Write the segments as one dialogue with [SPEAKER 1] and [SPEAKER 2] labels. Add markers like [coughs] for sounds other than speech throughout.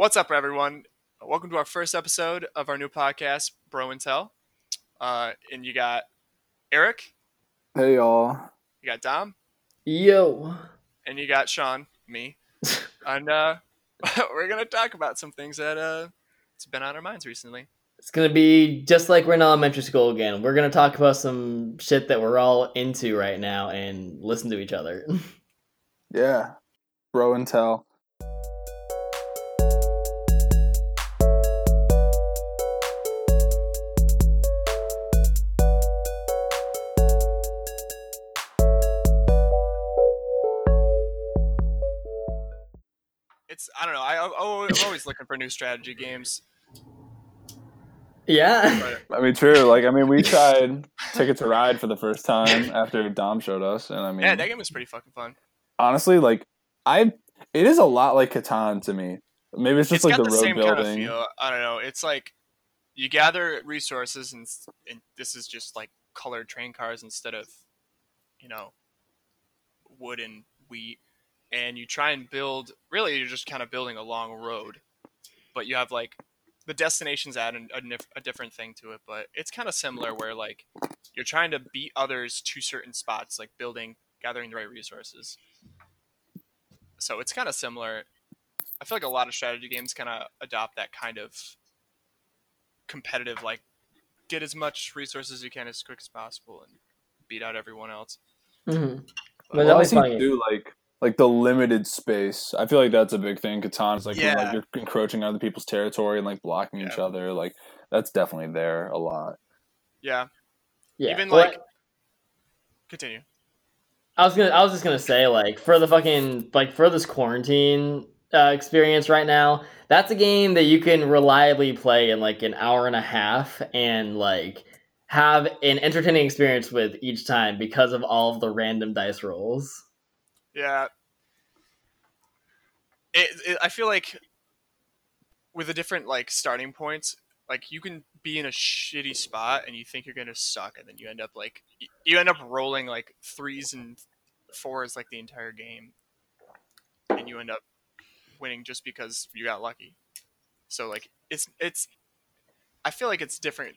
[SPEAKER 1] What's up, everyone? Welcome to our first episode of our new podcast, Bro and Tell. Uh, and you got Eric,
[SPEAKER 2] Hey y'all.
[SPEAKER 1] you got Dom,
[SPEAKER 3] Yo.
[SPEAKER 1] and you got Sean, me. [laughs] and uh, [laughs] we're gonna talk about some things that uh, it's been on our minds recently.
[SPEAKER 3] It's gonna be just like we're in elementary school again. We're gonna talk about some shit that we're all into right now and listen to each other. [laughs]
[SPEAKER 2] Yeah. Bro and tell.
[SPEAKER 1] Looking for new strategy games.
[SPEAKER 3] yeah.
[SPEAKER 2] I mean, true. Like, I mean, we tried Ticket to Ride for the first time [laughs] after Dom showed us, and I mean,
[SPEAKER 1] yeah, that game was pretty fucking fun.
[SPEAKER 2] honestly, like, I it is a lot like Catan to me. Maybe it's just
[SPEAKER 1] it's
[SPEAKER 2] like
[SPEAKER 1] got
[SPEAKER 2] the
[SPEAKER 1] the,
[SPEAKER 2] road
[SPEAKER 1] same
[SPEAKER 2] building.
[SPEAKER 1] kind of feel. I don't know. It's like you gather resources, and, and this is just like colored train cars instead of, you know, wood and wheat. And you try and build. Really, you're just kind of building a long road, but you have like the destinations add an, a, a different thing to it. But it's kind of similar, where like you're trying to beat others to certain spots, like building, gathering the right resources. So it's kind of similar. I feel like a lot of strategy games kind of adopt that kind of competitive, like get as much resources as you can as quick as possible and beat out everyone else.
[SPEAKER 3] Mhm. But
[SPEAKER 2] Well, I
[SPEAKER 3] was
[SPEAKER 2] see do like like the limited space. I feel like that's a big thing. Catan is like when
[SPEAKER 1] Yeah.
[SPEAKER 2] like you're encroaching on other people's territory and like blocking each other. Like that's definitely there a lot.
[SPEAKER 1] Yeah,
[SPEAKER 3] Yeah.
[SPEAKER 1] even
[SPEAKER 3] Well,
[SPEAKER 1] like continue.
[SPEAKER 3] I was gonna I was just gonna say, like, for the fucking like for this quarantine uh, experience right now, that's a game that you can reliably play in like an hour and a half and like have an entertaining experience with each time because of all of the random dice rolls.
[SPEAKER 1] Yeah, it, it, I feel like with the different like starting points, like you can be in a shitty spot and you think you're gonna suck, and then you end up like you end up rolling like threes and fours like the entire game, and you end up winning just because you got lucky. So like it's it's, I feel like it's different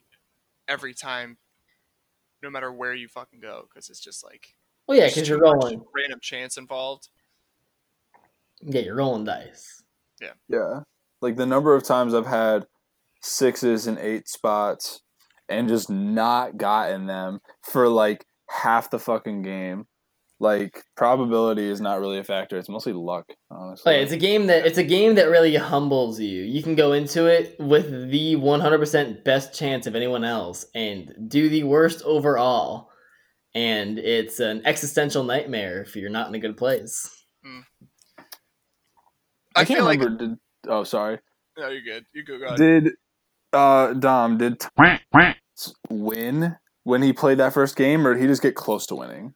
[SPEAKER 1] every time, no matter where you fucking go, because it's just like
[SPEAKER 3] Well, yeah, because you're rolling.
[SPEAKER 1] random chance involved.
[SPEAKER 3] Yeah, you're rolling dice.
[SPEAKER 2] Yeah, yeah. Like the number of times I've had sixes and eight spots and just not gotten them for like half the fucking game. Like probability is not really a factor. It's mostly luck, honestly.
[SPEAKER 3] Like, it's a game that it's a game that really humbles you. You can go into it with the 100% best chance of anyone else and do the worst overall. And it's an existential nightmare if you're not in a good place.
[SPEAKER 2] I,
[SPEAKER 1] I
[SPEAKER 2] can't
[SPEAKER 1] feel like
[SPEAKER 2] remember. Did oh sorry.
[SPEAKER 1] no, you're good. You go. Go ahead.
[SPEAKER 2] Did uh Dom did Thomas win when he played that first game, or did he just get close to winning?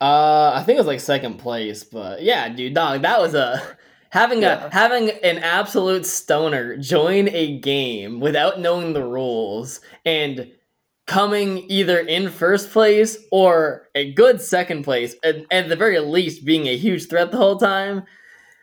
[SPEAKER 3] Uh, I think it was like second place, but yeah, dude, dog, that was a having
[SPEAKER 2] Yeah.
[SPEAKER 3] a having an absolute stoner join a game without knowing the rules and coming either in first place or a good second place, and at the very least being a huge threat the whole time.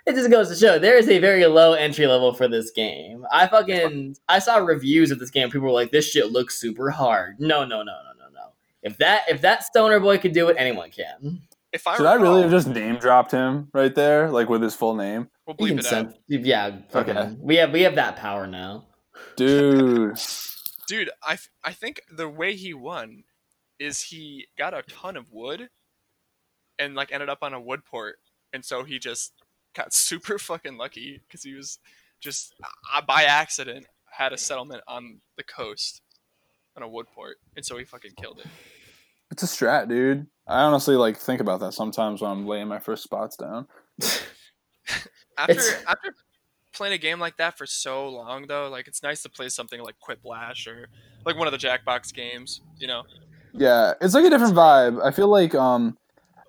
[SPEAKER 3] It just goes to show there is a very low entry level for this game. I fucking I saw reviews of this game. People were like, "This shit looks super hard." No, no, no, no, no, no. If that if that stoner boy could do it, anyone can.
[SPEAKER 1] If I
[SPEAKER 2] Should I really have just name dropped him right there, like with his full name,
[SPEAKER 1] We'll bleep
[SPEAKER 3] can
[SPEAKER 1] it out.
[SPEAKER 3] yeah, fucking.
[SPEAKER 2] Okay.
[SPEAKER 3] We have we have that power now.
[SPEAKER 2] dude? [laughs]
[SPEAKER 1] Dude, I, I think the way he won is he got a ton of wood and like ended up on a wood port. And so he just got [laughs] super fucking lucky because he was just uh, by accident had a settlement on the coast on a wood port. And so he fucking killed it.
[SPEAKER 2] It's a strat, dude. I honestly like think about that sometimes when I'm laying my first spots down. [laughs]
[SPEAKER 1] After
[SPEAKER 3] It's-
[SPEAKER 1] after playing a game like that for so long though, like it's nice to play something like Quiplash or like one of the Jackbox games, you know.
[SPEAKER 2] Yeah, it's like a different vibe. I feel like um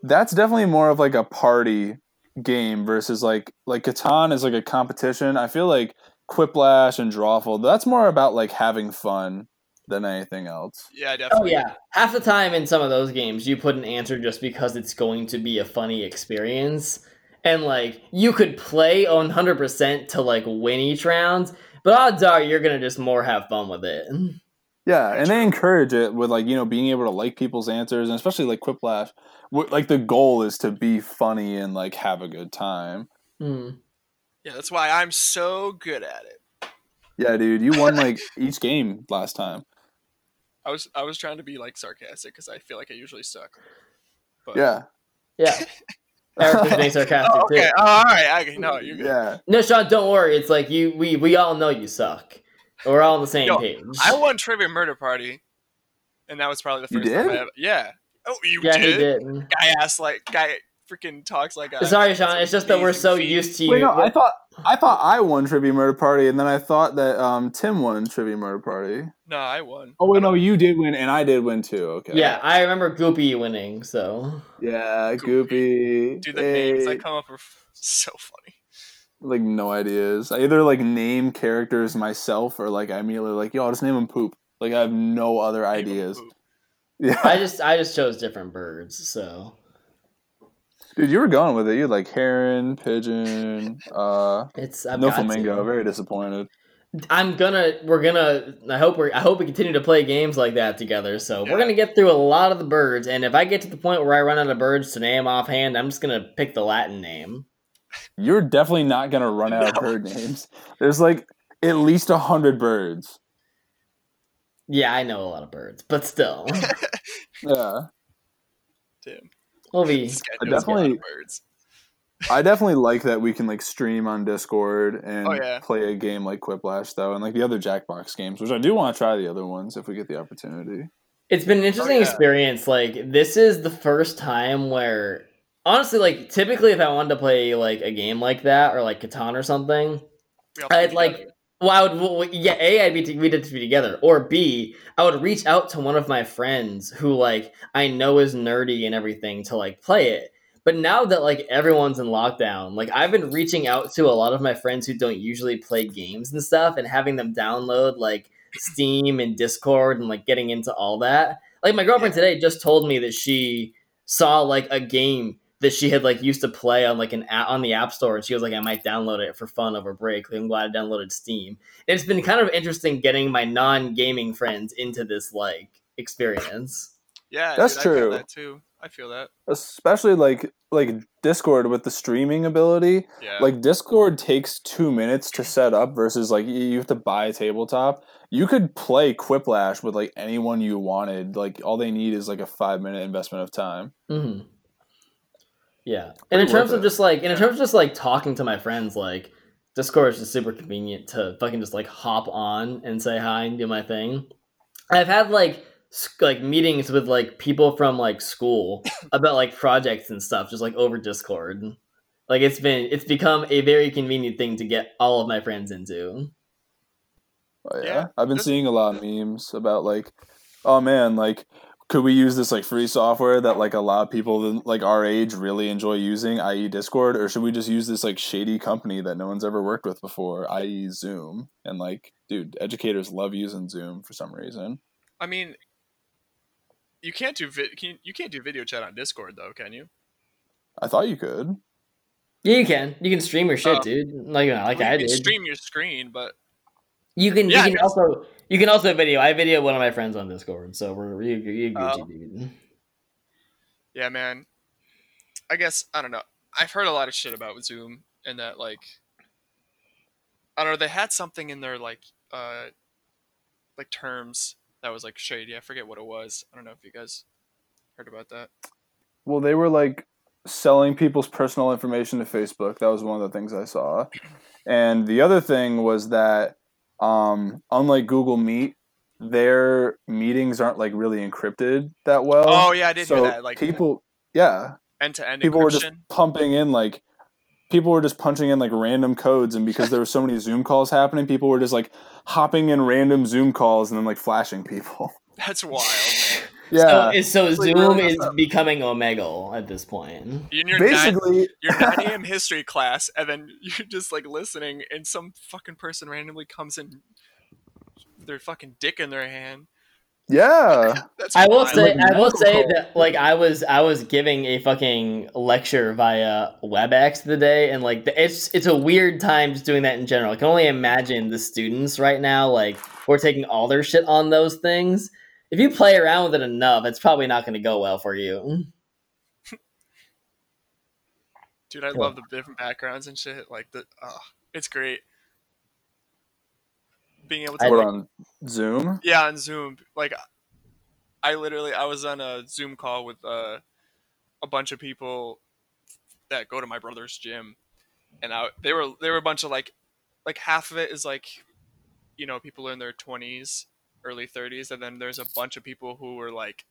[SPEAKER 2] that's definitely more of like a party game versus like like Catan is like a competition. I feel like Quiplash and Drawful, that's more about like having fun than anything else.
[SPEAKER 1] Yeah, definitely.
[SPEAKER 3] Oh yeah, half the time in some of those games, you put an answer just because it's going to be a funny experience, and like you could play 100% to like win each round, but odds are you're gonna just more have fun with it. [laughs]
[SPEAKER 2] Yeah, and they encourage it with like you know being able to like people's answers, and especially like Quiplash. wh- Like the goal is to be funny and like have a good time.
[SPEAKER 3] Hmm.
[SPEAKER 1] Yeah, that's why I'm so good at it.
[SPEAKER 2] Yeah, dude, you won like [laughs] each game last time.
[SPEAKER 1] I was I was trying to be like sarcastic because I feel like I usually suck. But,
[SPEAKER 2] Yeah,
[SPEAKER 3] Yeah. [laughs] Eric was [laughs] being sarcastic
[SPEAKER 1] Oh, okay.
[SPEAKER 3] too.
[SPEAKER 1] Oh, all right. I, no, you're good.
[SPEAKER 2] yeah.
[SPEAKER 3] No, Sean, don't worry. It's like you we we all know you suck. We're all on the same
[SPEAKER 1] Yo,
[SPEAKER 3] page.
[SPEAKER 1] I won Trivia Murder Party, and that was probably the
[SPEAKER 2] You
[SPEAKER 1] first time? I ever. Yeah. Oh, you
[SPEAKER 3] yeah, he
[SPEAKER 1] did?
[SPEAKER 3] did.
[SPEAKER 1] Guy ass like guy freaking talks like a.
[SPEAKER 3] Sorry, Sean. It's just that we're so
[SPEAKER 1] feat.
[SPEAKER 3] used to you.
[SPEAKER 2] Wait, no, I thought I thought I won Trivia Murder Party, and then I thought that um Tim won Trivia Murder Party.
[SPEAKER 1] No, I won.
[SPEAKER 2] Oh wait, no, you did win, and I did win too. Okay.
[SPEAKER 3] yeah, I remember Goopy winning. So
[SPEAKER 2] Yeah,
[SPEAKER 1] Goopy.
[SPEAKER 2] Goopy.
[SPEAKER 1] Dude, the names that come up are [laughs] f- so funny.
[SPEAKER 2] like no ideas. I either like name characters myself or like I immediately like, yo, I'll just name them poop. Like I have no other ideas. Yeah,
[SPEAKER 3] I just I just chose different birds. So
[SPEAKER 2] dude, you were going with it. You had like heron, pigeon, uh,
[SPEAKER 3] it's I've
[SPEAKER 2] no flamingo.
[SPEAKER 3] to.
[SPEAKER 2] Very disappointed.
[SPEAKER 3] I'm gonna we're gonna I hope we I hope we continue to play games like that together. So
[SPEAKER 1] Yeah.
[SPEAKER 3] we're gonna get through a lot of the birds, and if I get to the point where I run out of birds to name offhand, I'm just gonna pick the Latin name.
[SPEAKER 2] You're definitely not gonna run out of bird names. There's like at least a hundred birds.
[SPEAKER 3] Yeah, I know a lot of birds, but still, [laughs]
[SPEAKER 2] Yeah,
[SPEAKER 1] Damn.
[SPEAKER 3] We'll be.
[SPEAKER 2] I
[SPEAKER 1] knows a lot of
[SPEAKER 2] definitely-
[SPEAKER 1] birds.
[SPEAKER 2] I definitely like that we can like stream on Discord and
[SPEAKER 1] Oh, yeah.
[SPEAKER 2] play a game like Quiplash though, and like the other Jackbox games, which I do want to try the other ones if we get the opportunity.
[SPEAKER 3] It's been an interesting
[SPEAKER 1] yeah.
[SPEAKER 3] experience. Like this is the first time where honestly, like typically if I wanted to play like a game like that or like Catan or something,
[SPEAKER 1] We all play
[SPEAKER 3] I'd like
[SPEAKER 1] together.
[SPEAKER 3] Well, I would well, yeah, A, I'd be t- we'd have to be together. Or B, I would reach out to one of my friends who like I know is nerdy and everything to like play it. But now that like everyone's in lockdown, like I've been reaching out to a lot of my friends who don't usually play games and stuff and having them download like Steam and Discord and like getting into all that. Like my girlfriend today just told me that she saw like a game that she had like used to play on like an app on the app store and she was like I might download it for fun over break. Like, I'm glad I downloaded Steam. It's been kind of interesting getting my non-gaming friends into this like experience.
[SPEAKER 1] Yeah,
[SPEAKER 2] That's
[SPEAKER 1] dude, I feel
[SPEAKER 2] true.
[SPEAKER 1] that too. I feel that.
[SPEAKER 2] especially like like Discord with the streaming ability.
[SPEAKER 1] Yeah.
[SPEAKER 2] Like Discord takes two minutes to set up versus like you you have to buy a tabletop. You could play Quiplash with like anyone you wanted. Like all they need is like a five minute investment of time.
[SPEAKER 3] hmm Yeah, and in terms of just like, and in terms of just like talking to my friends, like Discord is just super convenient to fucking just like hop on and say hi and do my thing. I've had like s- like meetings with like people from like school [coughs] about like projects and stuff, just like over Discord. Like it's been, it's become a very convenient thing to get all of my friends into.
[SPEAKER 2] Oh, yeah.
[SPEAKER 1] Yeah,
[SPEAKER 2] I've been seeing a lot of memes about like, oh man, like could we use this like free software that like a lot of people like our age really enjoy using, i.e. Discord, or should we just use this like shady company that no one's ever worked with before, i.e. Zoom? And like, dude, educators love using Zoom for some reason.
[SPEAKER 1] I mean, you can't do vid- can you, you can't do video chat on Discord though, can you?
[SPEAKER 2] I thought you could.
[SPEAKER 3] Yeah, you can. You can stream your shit,
[SPEAKER 1] Uh,
[SPEAKER 3] dude. Like, you know, like
[SPEAKER 1] Well,
[SPEAKER 3] I
[SPEAKER 1] you can
[SPEAKER 3] did.
[SPEAKER 1] stream your screen, but
[SPEAKER 3] You can.
[SPEAKER 1] Yeah,
[SPEAKER 3] you can also. You can also video. I video one of my friends on Discord, so we're you, you Gucci,
[SPEAKER 1] Oh.
[SPEAKER 3] dude.
[SPEAKER 1] yeah, man. I guess I don't know. I've heard a lot of shit about Zoom and that like I don't know, they had something in their like uh like terms that was like shady. I forget what it was. I don't know if you guys heard about that.
[SPEAKER 2] Well, they were like selling people's personal information to Facebook. That was one of the things I saw. And the other thing was that, um, unlike Google Meet, their meetings aren't like really encrypted that well.
[SPEAKER 1] oh yeah, I did
[SPEAKER 2] so
[SPEAKER 1] hear that. Like
[SPEAKER 2] people, yeah,
[SPEAKER 1] end to end
[SPEAKER 2] people were just pumping in like people were just punching in like random codes and because there were so many zoom calls happening people were just like hopping in random zoom calls and then like flashing people
[SPEAKER 1] That's wild.
[SPEAKER 2] Yeah
[SPEAKER 3] So, is- so
[SPEAKER 2] like,
[SPEAKER 3] Zoom is
[SPEAKER 2] up.
[SPEAKER 3] becoming Omegle at this point.
[SPEAKER 1] In your nine, your 9 [laughs] a.m. history class, and then you're just like listening, and some fucking person randomly comes in their fucking dick in their hand.
[SPEAKER 2] Yeah. [laughs]
[SPEAKER 1] That's
[SPEAKER 3] I will
[SPEAKER 1] wild.
[SPEAKER 3] say,
[SPEAKER 2] Like
[SPEAKER 3] I will say
[SPEAKER 2] call.
[SPEAKER 3] that like I was, I was giving a fucking lecture via WebEx the day, and like the, it's it's a weird time just doing that in general. I can only imagine the students right now, like we're taking all their shit on those things. If you play around with it enough, it's probably not going to go well for you.
[SPEAKER 1] Dude, I
[SPEAKER 3] Yeah.
[SPEAKER 1] love the different backgrounds and shit. Like the, oh, it's great. Being able to
[SPEAKER 3] I-
[SPEAKER 2] What on Zoom?
[SPEAKER 1] yeah, on Zoom. Like, I literally, I was on a Zoom call with uh, a bunch of people that go to my brother's gym, and I, they were they were a bunch of like, like half of it is like, you know, people in their twenties, early thirties, and then there's a bunch of people who were like,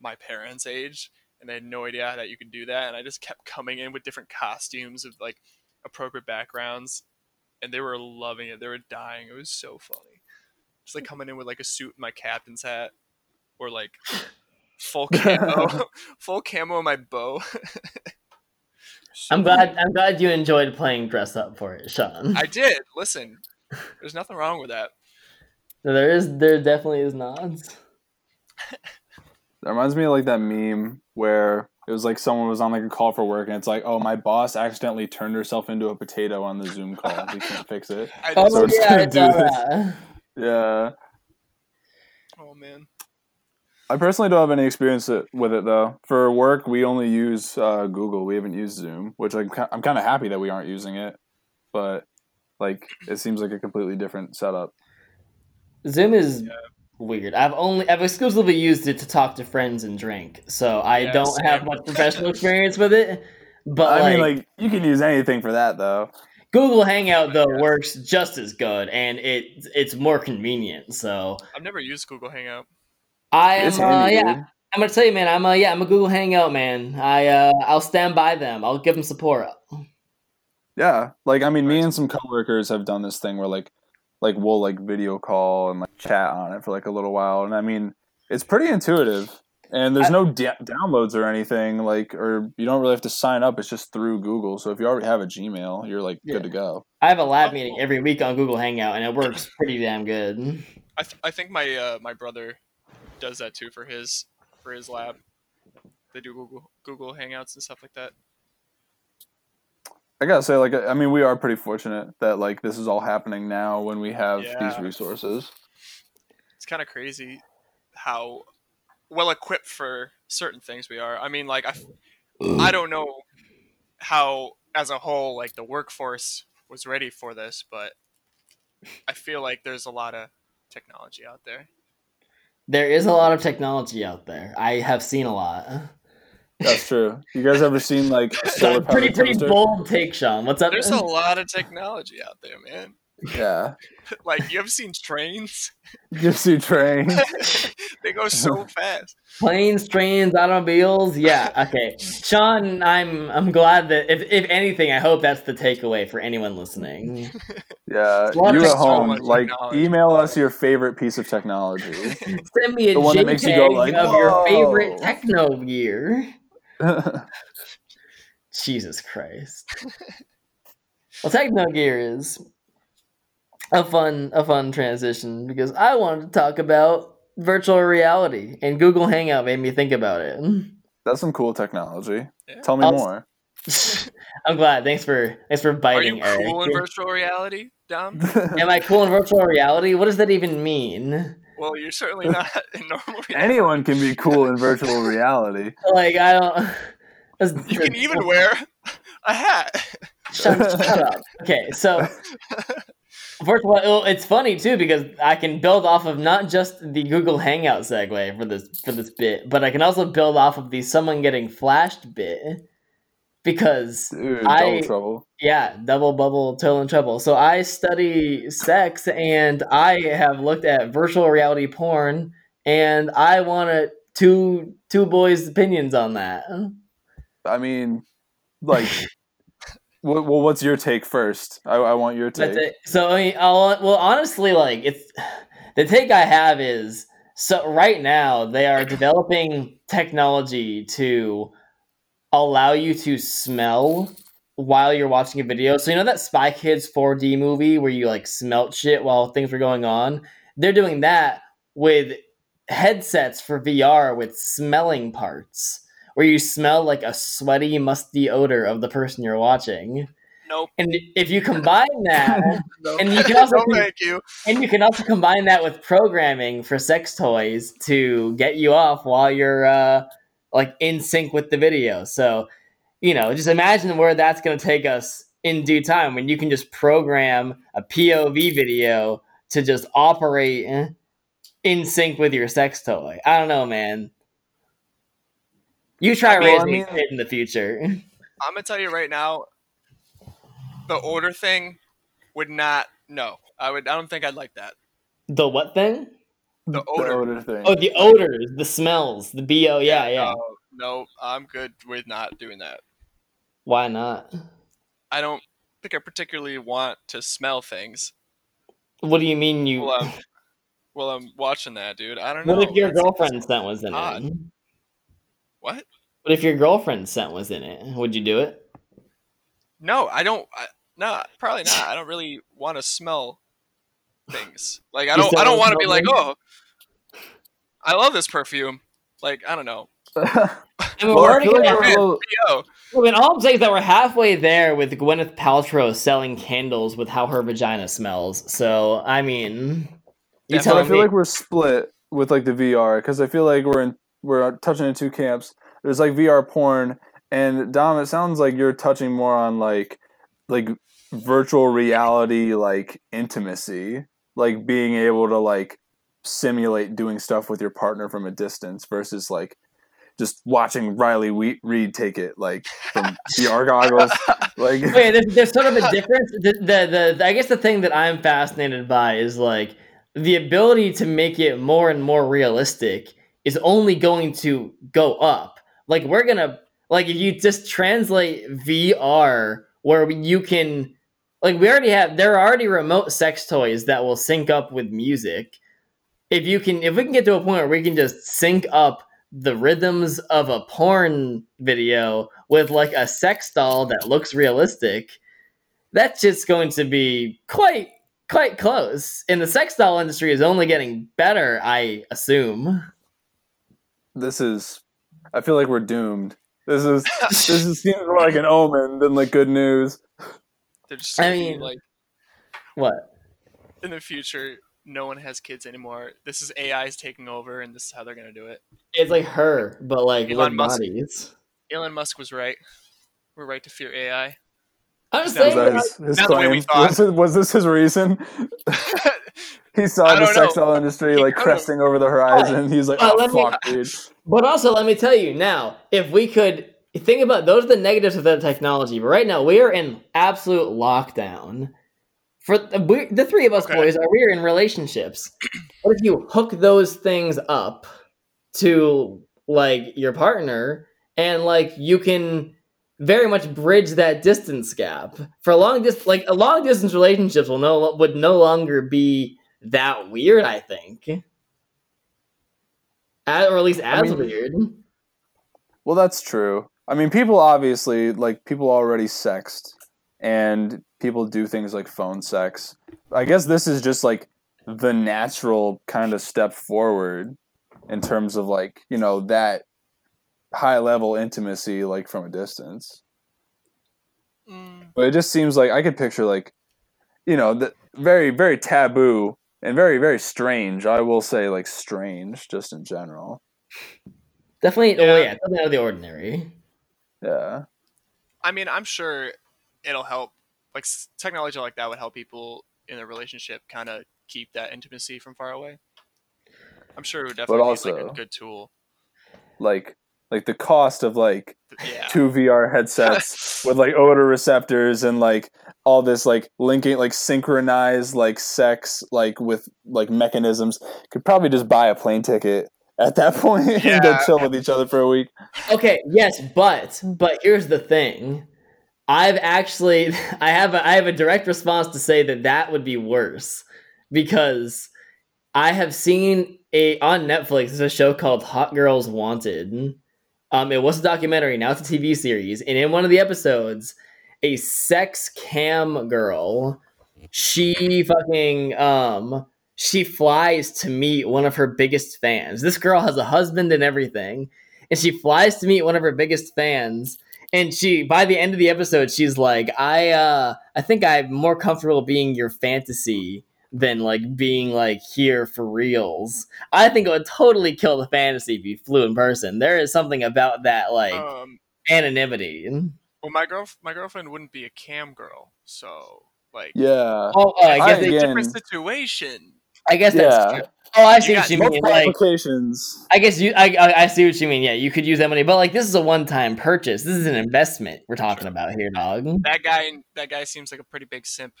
[SPEAKER 1] my parents' age, and they had no idea that you could do that, and I just kept coming in with different costumes of like appropriate backgrounds, and they were loving it. They were dying. It was so funny. Just like coming in with like a suit and my captain's hat, or like full [laughs] camo, full camo and my bow. [laughs]
[SPEAKER 3] I'm glad, I'm glad you enjoyed playing dress up for it, Sean.
[SPEAKER 1] I did. Listen, [laughs] there's nothing wrong with that.
[SPEAKER 3] There is, there definitely is nods.
[SPEAKER 2] That reminds me of like that meme where it was like someone was on like a call for work and it's like, oh, my boss accidentally turned herself into a potato on the Zoom call. We can't fix it. [laughs]
[SPEAKER 1] I
[SPEAKER 3] Oh
[SPEAKER 1] just,
[SPEAKER 2] So
[SPEAKER 3] yeah,
[SPEAKER 2] gonna
[SPEAKER 3] I
[SPEAKER 2] do
[SPEAKER 3] saw
[SPEAKER 2] this.
[SPEAKER 3] that.
[SPEAKER 2] Yeah.
[SPEAKER 1] oh man.
[SPEAKER 2] I personally don't have any experience with it though. For work, we only use uh, Google. We haven't used Zoom, which I'm, I'm kind of happy that we aren't using it. But like, it seems like a completely different setup.
[SPEAKER 3] Zoom is
[SPEAKER 1] Yeah.
[SPEAKER 3] weird. I've only I've exclusively used it to talk to friends and drink, so I
[SPEAKER 1] Yeah,
[SPEAKER 3] don't have much professional experience with it. But
[SPEAKER 2] I
[SPEAKER 3] like,
[SPEAKER 2] mean, like you can use anything for that though.
[SPEAKER 3] Google Hangout though
[SPEAKER 1] Yeah.
[SPEAKER 3] works just as good, and it it's more convenient. So
[SPEAKER 1] I've never used Google Hangout.
[SPEAKER 3] I am
[SPEAKER 2] It's
[SPEAKER 3] uh, yeah.
[SPEAKER 2] dude.
[SPEAKER 3] I'm gonna tell you, man. I'm a yeah. I'm a Google Hangout man. I uh, I'll stand by them. I'll give them support.
[SPEAKER 2] Yeah, like I mean, me and some coworkers have done this thing where like, like we'll like video call and like chat on it for like a little while, and I mean, it's pretty intuitive, and there's
[SPEAKER 3] I-
[SPEAKER 2] no da- downloads or anything like, or you don't really have to sign up. It's just through Google. So if you already have a Gmail, you're like
[SPEAKER 3] Yeah.
[SPEAKER 2] good to go.
[SPEAKER 3] I have a lab meeting every week on Google Hangout, and it works pretty damn good. [laughs]
[SPEAKER 1] I, th- I think my uh, my brother does that too for his for his lab. They do Google Google Hangouts and stuff like that.
[SPEAKER 2] I gotta say, like, I mean, we are pretty fortunate that like this is all happening now when we have these resources.
[SPEAKER 1] It's kind of crazy how well equipped for certain things we are. I mean, like I, I don't know how as a whole like the workforce was ready for this, but I feel like there's a lot of technology out there.
[SPEAKER 3] There is a lot of technology out there. I have seen a lot.
[SPEAKER 2] That's true. You guys ever seen like [laughs] solar
[SPEAKER 3] pretty
[SPEAKER 2] powered
[SPEAKER 3] pretty
[SPEAKER 2] toaster?
[SPEAKER 3] bold take, Sean. What's up?
[SPEAKER 1] There's a lot of technology out there, man.
[SPEAKER 2] Yeah, [laughs]
[SPEAKER 1] Like you ever seen trains?
[SPEAKER 2] you see trains. [laughs]
[SPEAKER 1] they go so fast.
[SPEAKER 3] Planes, trains, automobiles. Yeah. Okay, Sean. I'm I'm glad that if if anything, I hope that's the takeaway for anyone listening. Mm. Yeah,
[SPEAKER 2] you at home,
[SPEAKER 1] much
[SPEAKER 2] like email us your favorite piece of technology.
[SPEAKER 3] Send me a
[SPEAKER 2] The one that
[SPEAKER 3] JPEG
[SPEAKER 2] makes you go like,
[SPEAKER 3] of your favorite techno gear. [laughs] Jesus Christ. well, techno gear is a fun a fun transition because I wanted to talk about virtual reality and Google Hangout made me think about it.
[SPEAKER 2] That's some cool technology.
[SPEAKER 1] Yeah.
[SPEAKER 2] Tell me
[SPEAKER 3] I'll-
[SPEAKER 2] more. [laughs]
[SPEAKER 3] I'm glad. Thanks for thanks for biting.
[SPEAKER 1] Are
[SPEAKER 3] biting,
[SPEAKER 1] you
[SPEAKER 3] Eric.
[SPEAKER 1] cool in virtual reality, Dom? [laughs]
[SPEAKER 3] Am I cool in virtual reality? What does that even mean?
[SPEAKER 1] Well, you're certainly [laughs] not [laughs] in normal reality.
[SPEAKER 2] Anyone can be [laughs] cool in virtual reality.
[SPEAKER 3] Like I don't. that's-
[SPEAKER 1] You can even wear a hat.
[SPEAKER 3] Shut, shut up. Okay, so first of all, it's funny too because I can build off of not just the Google Hangout segue for this for this bit, but I can also build off of the someone getting flashed bit because
[SPEAKER 2] Dude,
[SPEAKER 3] I-
[SPEAKER 2] trouble.
[SPEAKER 3] yeah, double bubble, toe in trouble. So I study sex and I have looked at virtual reality porn and I wanted two two boys' opinions on that.
[SPEAKER 2] I mean, like, [laughs] well, what's your take first? I, I want your take.
[SPEAKER 3] That's it. So I mean, I'll, well, honestly, like it's the take I have is so right now they are developing technology to allow you to smell while you're watching a video. So you know that Spy Kids 4D movie where you like smelt shit while things were going on. They're doing that with headsets for VR with smelling parts, where you smell like a sweaty, musty odor of the person you're watching.
[SPEAKER 1] Nope.
[SPEAKER 3] And if you combine [laughs] that,
[SPEAKER 1] No.
[SPEAKER 3] and you can also
[SPEAKER 1] no, thank you.
[SPEAKER 3] and you can also combine that with programming for sex toys to get you off while you're uh, like in sync with the video. So, you know, just imagine where that's going to take us in due time when you can just program a POV video to just operate eh, in sync with your sex toy. I don't know, man. You try raising
[SPEAKER 2] I mean-
[SPEAKER 3] a kid in the future. [laughs]
[SPEAKER 1] I'm gonna tell you right now, the order thing would not. No, I would. I don't think I'd like that.
[SPEAKER 3] the what thing?
[SPEAKER 1] The odor.
[SPEAKER 2] thing.
[SPEAKER 3] Oh, the odors, the smells, the bo. Yeah, yeah.
[SPEAKER 1] No, no, I'm good with not doing that.
[SPEAKER 3] Why not?
[SPEAKER 1] I don't think I particularly want to smell things
[SPEAKER 3] What do you mean you?
[SPEAKER 1] Well, I'm, while I'm watching that, dude. I don't know.
[SPEAKER 3] What if your
[SPEAKER 1] That's-
[SPEAKER 3] girlfriend scent was in
[SPEAKER 1] odd.
[SPEAKER 3] it?
[SPEAKER 1] What?
[SPEAKER 3] What if your girlfriend scent was in it? Would you do it?
[SPEAKER 1] No, I don't. I, no, probably not. I don't really want to smell things. Like I don't. I don't
[SPEAKER 3] don't
[SPEAKER 1] want to be like, oh, I love this perfume. Like I don't know. [laughs]
[SPEAKER 3] I mean,
[SPEAKER 2] Well,
[SPEAKER 3] we're
[SPEAKER 2] I
[SPEAKER 3] already
[SPEAKER 2] feel like
[SPEAKER 3] gonna-
[SPEAKER 2] we're a little-
[SPEAKER 1] Yo,
[SPEAKER 3] I mean, all I'm saying is that we're halfway there with Gwyneth Paltrow selling candles with how her vagina smells. So, I mean, you
[SPEAKER 1] Yeah,
[SPEAKER 3] tell
[SPEAKER 2] I
[SPEAKER 3] me.
[SPEAKER 2] feel like we're split with like the VR because I feel like we're in we're touching in two camps. There's like VR porn, and Dom, it sounds like you're touching more on like like virtual reality, like intimacy, like being able to like simulate doing stuff with your partner from a distance versus like just watching Riley we- Reid take it like from [laughs] VR goggles. Like
[SPEAKER 3] Wait, there's, there's sort of a difference. The, the, the, I guess the thing that I'm fascinated by is like the ability to make it more and more realistic is only going to go up. Like we're gonna like if you just translate VR where you can like we already have there are already remote sex toys that will sync up with music. If you can if we can get to a point where we can just sync up the rhythms of a porn video with like a sex doll that looks realistic, that's just going to be quite quite close. And the sex doll industry is only getting better, I assume.
[SPEAKER 2] this is I feel like we're doomed. This is this is, seems more like an omen than like good news.
[SPEAKER 1] they're just.
[SPEAKER 3] I mean-
[SPEAKER 1] like
[SPEAKER 3] What?
[SPEAKER 1] in the future, no one has kids anymore. This is AI's taking over, and this is how they're gonna do it.
[SPEAKER 3] It's like her, but like
[SPEAKER 1] Elon Musk.
[SPEAKER 3] bodies.
[SPEAKER 1] Elon Musk was right. We're right to fear AI.
[SPEAKER 3] I'm just
[SPEAKER 1] Now
[SPEAKER 2] Was
[SPEAKER 3] saying
[SPEAKER 2] that
[SPEAKER 3] that-
[SPEAKER 2] his, his
[SPEAKER 1] Not the way we
[SPEAKER 2] claim? Was, it- was this his reason? [laughs] He saw the sex doll industry like cresting over the horizon. He's like,
[SPEAKER 3] But
[SPEAKER 2] "Oh
[SPEAKER 3] let me-
[SPEAKER 2] fuck, dude."
[SPEAKER 3] But also, let me tell you now, if we could think about those are the negatives of that technology, but right now we are in absolute lockdown. For the, we, the three of us
[SPEAKER 1] Okay.
[SPEAKER 3] boys are we are in relationships. [clears throat] What if you hook those things up to like your partner and like you can very much bridge that distance gap for long dis like a long distance relationships will no would no longer be that weird. I think, As- or at least as
[SPEAKER 2] mean-
[SPEAKER 3] weird.
[SPEAKER 2] Well, that's true. I mean, people obviously like people already sexed, and people do things like phone sex. I guess this is just like the natural kind of step forward in terms of like you know that high level intimacy like from a distance.
[SPEAKER 1] Mm,
[SPEAKER 2] But it just seems like I could picture like, you know, the very very taboo and very very strange. I will say like strange just in general.
[SPEAKER 3] Definitely,
[SPEAKER 1] Yeah.
[SPEAKER 3] oh yeah, something out of the ordinary.
[SPEAKER 2] Yeah.
[SPEAKER 1] I mean, I'm sure it'll help. Like technology like that would help people in a relationship kind of keep that intimacy from far away. I'm sure it would definitely also, be like
[SPEAKER 2] also-
[SPEAKER 1] a good tool.
[SPEAKER 2] Like like the cost of like
[SPEAKER 1] Yeah.
[SPEAKER 2] two VR headsets [laughs] with like odor receptors and like all this like linking like synchronized like sex like with like mechanisms could probably just buy a plane ticket at that [laughs] point and go chill with each other for a week.
[SPEAKER 3] Okay, yes, but but here's the thing. I've actually [laughs] I have a, I have a direct response to say that that would be worse because I have seen a on Netflix there's a show called Hot Girls Wanted. Um, it was a documentary, now it's a TV series, and in one of the episodes, a sex cam girl, she fucking um she flies to meet one of her biggest fans. This girl has a husband and everything, and she flies to meet one of her biggest fans. And she, by the end of the episode, she's like, "I, uh, I think I'm more comfortable being your fantasy than like being like here for reals. I think it would totally kill the fantasy if you flew in person. There is something about that like
[SPEAKER 1] Um,
[SPEAKER 3] anonymity.
[SPEAKER 1] well, my girl, my girlfriend wouldn't be a cam girl, so like
[SPEAKER 2] Yeah.
[SPEAKER 3] Oh, uh, I guess
[SPEAKER 2] I-
[SPEAKER 3] they,
[SPEAKER 2] again-
[SPEAKER 1] different situation.
[SPEAKER 3] I guess that's
[SPEAKER 2] Yeah.
[SPEAKER 3] true. Oh, I see
[SPEAKER 1] You
[SPEAKER 3] what you mean.
[SPEAKER 2] Multiple
[SPEAKER 3] Like,
[SPEAKER 2] applications.
[SPEAKER 3] I guess you, I, I, I see what you mean. Yeah, you could use that money, but like, this is a one-time purchase. This is an investment we're talking about here, dog.
[SPEAKER 1] That guy, that guy seems like a pretty big simp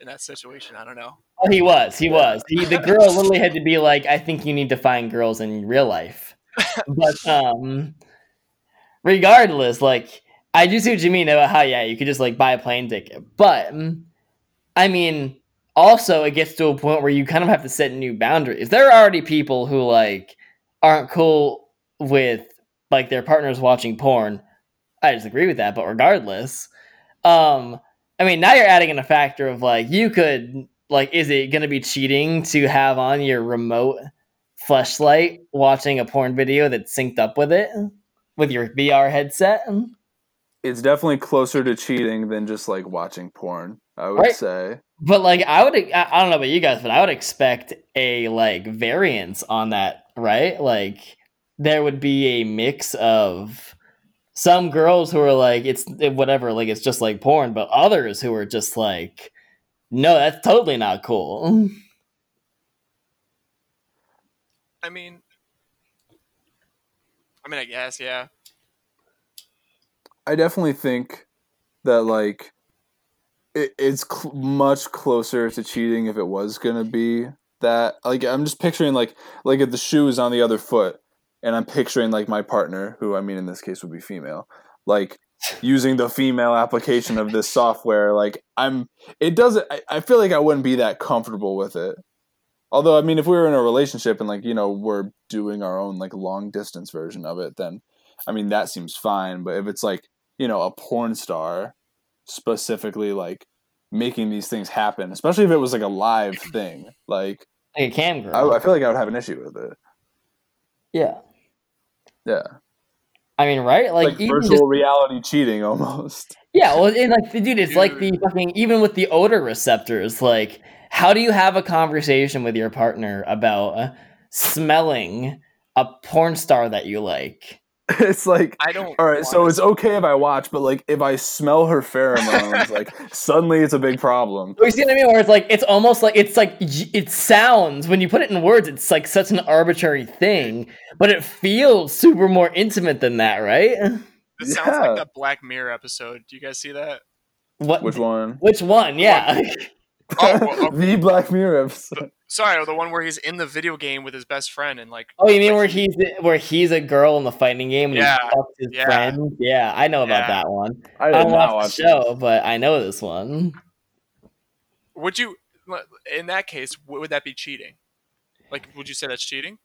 [SPEAKER 1] in that situation. I don't know.
[SPEAKER 3] Oh, he was. He was. He, the girl literally had to be like, "I think you need to find girls in real life." [laughs] But um, regardless, like I do see what you mean about how yeah, you could just like buy a plane ticket. But mm, I mean, also it gets to a point where you kind of have to set new boundaries. There are already people who like aren't cool with like their partners watching porn. I disagree with that, but regardless, um, I mean, now you're adding in a factor of like you could like, is it going to be cheating to have on your remote Fleshlight watching a porn video that's synced up with it with your VR headset?
[SPEAKER 2] It's definitely closer to cheating than just like watching porn. I would
[SPEAKER 3] Right.
[SPEAKER 2] say.
[SPEAKER 3] But like, I would, I I don't know about you guys, but I would expect a like variance on that, right? Like, there would be a mix of some girls who are like, it's eh, whatever, like it's just like porn, but others who are just like, no, that's totally not cool. [laughs]
[SPEAKER 1] I mean, I mean, I guess, yeah.
[SPEAKER 2] I definitely think that like it, it's cl- much closer to cheating if it was gonna be that. Like I'm just picturing like like if the shoe is on the other foot, and I'm picturing like my partner, who I mean in this case would be female, like [laughs] using the female application of this software. Like I'm, it doesn't. I, I feel like I wouldn't be that comfortable with it. Although I mean, if we were in a relationship and like you know we're doing our own like long distance version of it, then I mean that seems fine. But if it's like you know a porn star specifically like making these things happen, especially if it was like a live thing, like
[SPEAKER 3] Like a cam girl.
[SPEAKER 2] I, I feel like I would have an issue with it.
[SPEAKER 3] yeah.
[SPEAKER 2] Yeah,
[SPEAKER 3] I mean, right? Like,
[SPEAKER 2] like, virtual
[SPEAKER 3] just,
[SPEAKER 2] reality cheating almost.
[SPEAKER 3] yeah, well, and like, dude, it's like the fucking, even with the odor receptors, like, how do you have a conversation with your partner about uh, smelling a porn star that you like? [laughs]
[SPEAKER 2] it's like
[SPEAKER 1] I don't.
[SPEAKER 2] all right, so it's okay if I watch, but like if I smell her pheromones, like [laughs] suddenly it's a big problem.
[SPEAKER 3] You see what I mean? Where it's like, it's almost like, it's like, it sounds, when you put it in words, it's like such an arbitrary thing, but it feels super more intimate than that, right?
[SPEAKER 1] This sounds
[SPEAKER 2] Yeah.
[SPEAKER 1] like that Black Mirror episode. Do you guys see that?
[SPEAKER 3] What?
[SPEAKER 2] Which one?
[SPEAKER 3] Which one? Yeah. [laughs]
[SPEAKER 1] Oh, [laughs] well, oh.
[SPEAKER 2] the Black Mirror episode.
[SPEAKER 1] Sorry, the one where he's in the video game with his best friend and like.
[SPEAKER 3] Oh, you mean
[SPEAKER 1] like,
[SPEAKER 3] where
[SPEAKER 1] he-
[SPEAKER 3] he's where he's a girl in the fighting game and
[SPEAKER 1] Yeah,
[SPEAKER 3] he his
[SPEAKER 1] yeah.
[SPEAKER 3] friend? Yeah, I know about
[SPEAKER 1] Yeah.
[SPEAKER 3] that one.
[SPEAKER 2] I
[SPEAKER 3] I
[SPEAKER 2] did
[SPEAKER 3] don't watch
[SPEAKER 2] watch
[SPEAKER 3] the show, but I know this one.
[SPEAKER 1] Would you, in that case, would that be cheating? Like, would you say that's cheating?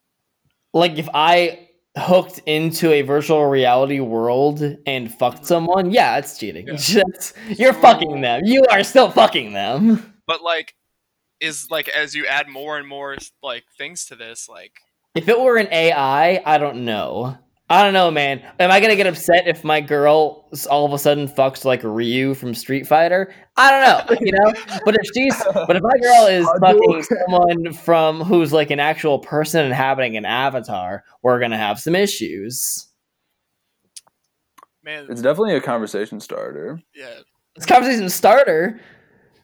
[SPEAKER 3] Like if I hooked into a virtual reality world and fucked mm-hmm. someone, yeah, it's cheating.
[SPEAKER 1] Yeah. [laughs]
[SPEAKER 3] That's- you're fucking them. You are still fucking them.
[SPEAKER 1] But like, is like as you add more and more like things to this, like
[SPEAKER 3] If it were an AI, I don't know. I don't know, man. Am I gonna get upset if my girl all of a sudden fucks like Ryu from Street Fighter? I don't know, [laughs] you know. but if she's, but if my girl is fucking someone from who's like an actual person inhabiting an avatar, we're gonna have some issues.
[SPEAKER 1] man,
[SPEAKER 2] It's definitely a conversation starter.
[SPEAKER 1] yeah.
[SPEAKER 3] It's conversation starter.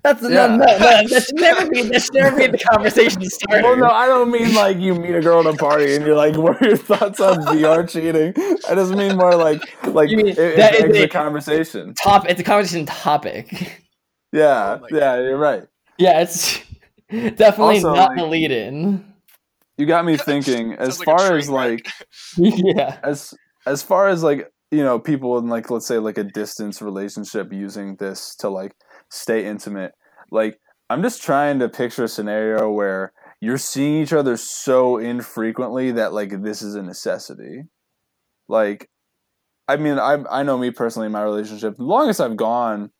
[SPEAKER 3] That's
[SPEAKER 2] Yeah.
[SPEAKER 3] no, no, no. That should never be. That should never be the [laughs] conversation starter.
[SPEAKER 2] Well, no, I don't mean like you meet a girl at a party and you're like, [laughs] "What are your thoughts on VR cheating?" I just mean more like, like
[SPEAKER 3] You mean
[SPEAKER 2] it, it
[SPEAKER 3] that is
[SPEAKER 2] begs
[SPEAKER 3] a-
[SPEAKER 2] a conversation.
[SPEAKER 3] Top. It's a conversation topic.
[SPEAKER 2] Yeah,
[SPEAKER 1] Oh my
[SPEAKER 2] yeah, you're right.
[SPEAKER 3] Yeah, it's [laughs] definitely
[SPEAKER 2] Also,
[SPEAKER 3] not
[SPEAKER 2] like-
[SPEAKER 3] the lead in.
[SPEAKER 2] You got me thinking. As
[SPEAKER 1] like
[SPEAKER 2] far
[SPEAKER 1] train
[SPEAKER 2] as
[SPEAKER 1] wreck.
[SPEAKER 2] like,
[SPEAKER 3] yeah.
[SPEAKER 2] as as far as like you know people in like let's say like a distance relationship using this to like stay intimate like i'm just trying to picture a scenario where you're seeing each other so infrequently that like this is a necessity like i mean i i know me personally my relationship the longest i've gone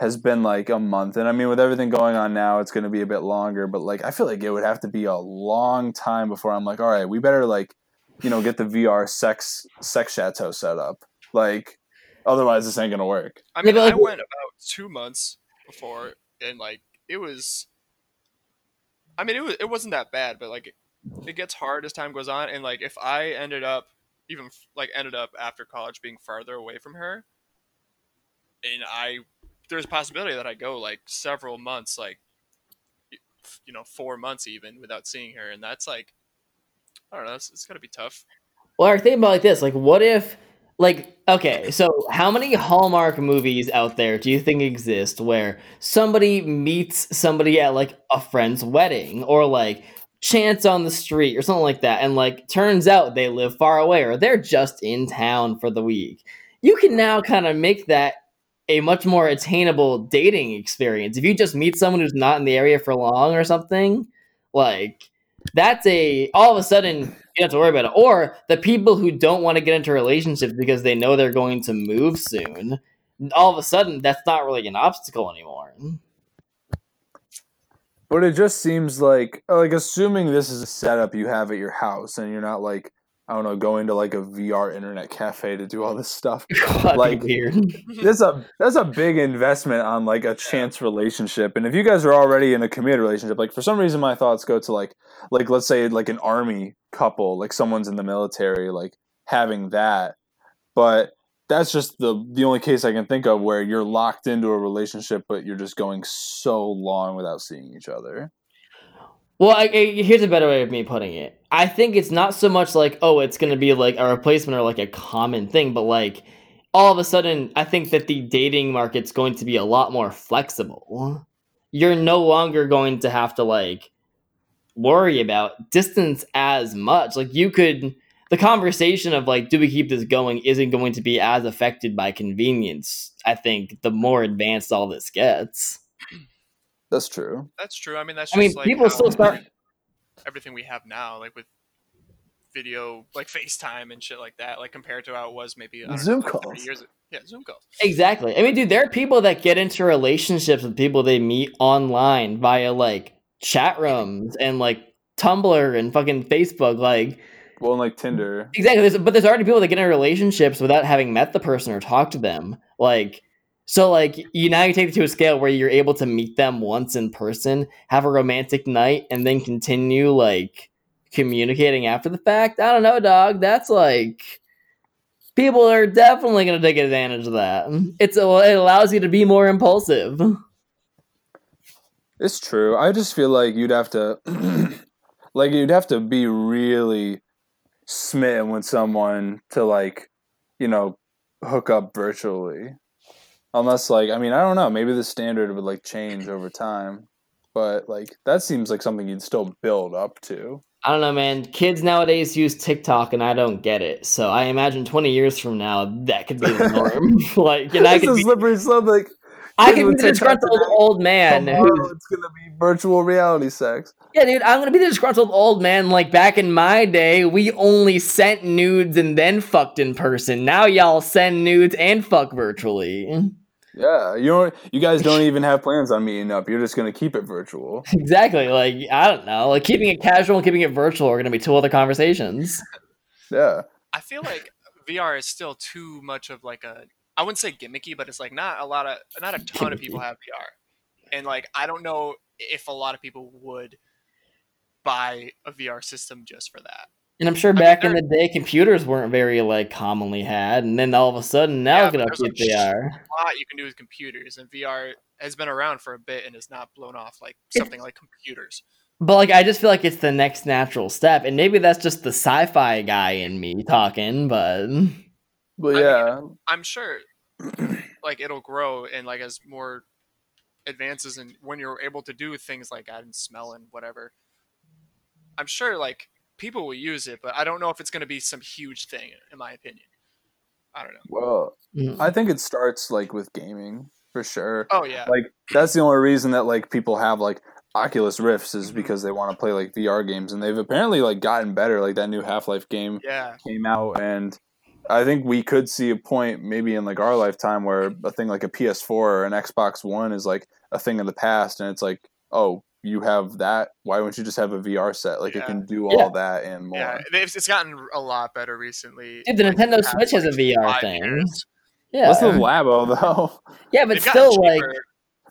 [SPEAKER 2] has been like a month. And I mean, with everything going on now, it's going to be a bit longer. But like, I feel like it would have to be a long time before I'm like, all right, we better like, you know, get the VR sex sex chateau set up. Like, otherwise, this ain't gonna work.
[SPEAKER 1] I mean, I went about two months before, and like it was. I mean, it was it wasn't that bad, but like it, gets hard as time goes on, and like if I ended up even like ended up after college being farther away from her, and I there's a possibility that I go like several months, like you know, four months even without seeing her, and that's like I don't know, it's, gonna be tough.
[SPEAKER 3] Well, I think about like this: like, what if, like, okay, so how many Hallmark movies out there do you think exist where somebody meets somebody at like a friend's wedding or like chance on the street or something like that, and like turns out they live far away or they're just in town for the week? You can now kind of make that a much more attainable dating experience if you just meet someone who's not in the area for long or something. Like, that's a all of a sudden you have to worry about it. Or the people who don't want to get into relationships because they know they're going to move soon, all of a sudden that's not really an obstacle anymore.
[SPEAKER 2] But it just seems like like assuming this is a setup you have at your house and you're not like I don't know going to like a VR internet cafe to do all this stuff. [laughs]
[SPEAKER 3] That'd
[SPEAKER 2] Like-
[SPEAKER 3] be weird. [laughs]
[SPEAKER 2] That's a that's a big investment on like a chance relationship. And if you guys are already in a committed relationship, like for some reason my thoughts go to like like let's say like an army couple, like someone's in the military, like having that. But that's just the the only case I can think of where you're locked into a relationship, but you're just going so long without seeing each other.
[SPEAKER 3] Well, I, I, here's a better way of me putting it. I think it's not so much like, oh, it's going to be like a replacement or like a common thing, but like all of a sudden, I think that the dating market's going to be a lot more flexible. You're no longer going to have to like worry about distance as much. Like you could, the conversation of like, do we keep this going isn't going to be as affected by convenience. I think the more advanced all this gets.
[SPEAKER 2] That's true.
[SPEAKER 1] That's true. I mean, that's
[SPEAKER 3] I
[SPEAKER 1] just
[SPEAKER 3] mean,
[SPEAKER 1] like
[SPEAKER 3] people still start-
[SPEAKER 1] everything we have now, like with video, like FaceTime and shit like that, like compared to how it was maybe I
[SPEAKER 2] Zoom
[SPEAKER 1] know, like 30
[SPEAKER 2] calls.
[SPEAKER 1] Years, yeah, Zoom calls.
[SPEAKER 3] Exactly. I mean, dude, there are people that get into relationships with people they meet online via like chat rooms and like Tumblr and fucking Facebook. Like,
[SPEAKER 2] Well, and like Tinder.
[SPEAKER 3] exactly. There's, but there's already people that get into relationships without having met the person or talked to them. Like, so like you now you take it to a scale where you're able to meet them once in person, have a romantic night, and then continue like communicating after the fact. I don't know, dog. That's like people are definitely going to take advantage of that. It's it allows you to be more impulsive.
[SPEAKER 2] It's true. I just feel like you'd have to, [clears throat] like, you'd have to be really smitten with someone to, like, you know, hook up virtually. Unless, like, I mean, I don't know. Maybe the standard would, like, change over time. But, like, that seems like something you'd still build up to.
[SPEAKER 3] I don't know, man. Kids nowadays use TikTok, and I don't get it. So I imagine 20 years from now, that could be the norm. [laughs] [laughs] like, and I could be,
[SPEAKER 2] slippery slope. Like,
[SPEAKER 3] I could be the disgruntled old man.
[SPEAKER 2] it's gonna be virtual reality sex.
[SPEAKER 3] Yeah, dude, I'm gonna be the disgruntled old man. Like back in my day, we only sent nudes and then fucked in person. Now y'all send nudes and fuck virtually.
[SPEAKER 2] Yeah, you don't. You guys don't [laughs] even have plans on meeting up. You're just gonna keep it virtual.
[SPEAKER 3] Exactly. Like I don't know. Like keeping it casual and keeping it virtual are gonna be two other conversations. [laughs]
[SPEAKER 2] Yeah.
[SPEAKER 1] I feel like VR is still too much of like a I wouldn't say gimmicky, but it's like not a lot of not a ton of people have VR. And like I don't know if a lot of people would buy a VR system just for that.
[SPEAKER 3] And I'm sure
[SPEAKER 1] mean,
[SPEAKER 3] back in the day, computers weren't very like commonly had, and then all of a sudden now
[SPEAKER 1] Yeah,
[SPEAKER 3] look
[SPEAKER 1] but
[SPEAKER 3] at how
[SPEAKER 1] there's,
[SPEAKER 3] cute they are.
[SPEAKER 1] A lot you can do with computers and VR has been around for a bit and is not blown off like something like computers.
[SPEAKER 3] But like, I just feel like it's the next natural step, and maybe that's just the sci-fi guy in me talking. But
[SPEAKER 2] But
[SPEAKER 1] I
[SPEAKER 2] yeah,
[SPEAKER 1] I'm sure like it'll grow and like as more advances and when you're able to do things like add and smell and whatever. I'm sure like people will use it, but I don't know if it's going to be some huge thing in my opinion. I don't know.
[SPEAKER 2] well,
[SPEAKER 3] Mm.
[SPEAKER 2] I think it starts like with gaming for sure.
[SPEAKER 1] Oh yeah.
[SPEAKER 2] Like that's the only reason that like people have like Oculus Rifts
[SPEAKER 1] Mm-hmm.
[SPEAKER 2] is because they want to play like VR games, and they've apparently like gotten better. Like that new Half Life game
[SPEAKER 1] yeah.
[SPEAKER 2] came out, and I think we could see a point maybe in like our lifetime where a thing like a PS4 or an Xbox One is like a thing of the past, and it's like, oh, you have that. Why wouldn't you just have a VR set? Like
[SPEAKER 1] Yeah.
[SPEAKER 2] it can do all
[SPEAKER 3] Yeah.
[SPEAKER 2] that and more.
[SPEAKER 1] Yeah, it's, it's gotten a lot better recently.
[SPEAKER 3] Dude, the
[SPEAKER 1] like,
[SPEAKER 3] Nintendo
[SPEAKER 1] past,
[SPEAKER 3] Switch has a VR thing.
[SPEAKER 1] years.
[SPEAKER 3] Yeah,
[SPEAKER 2] What's the Labo [laughs] though?
[SPEAKER 3] yeah, but
[SPEAKER 1] They've
[SPEAKER 3] still, like.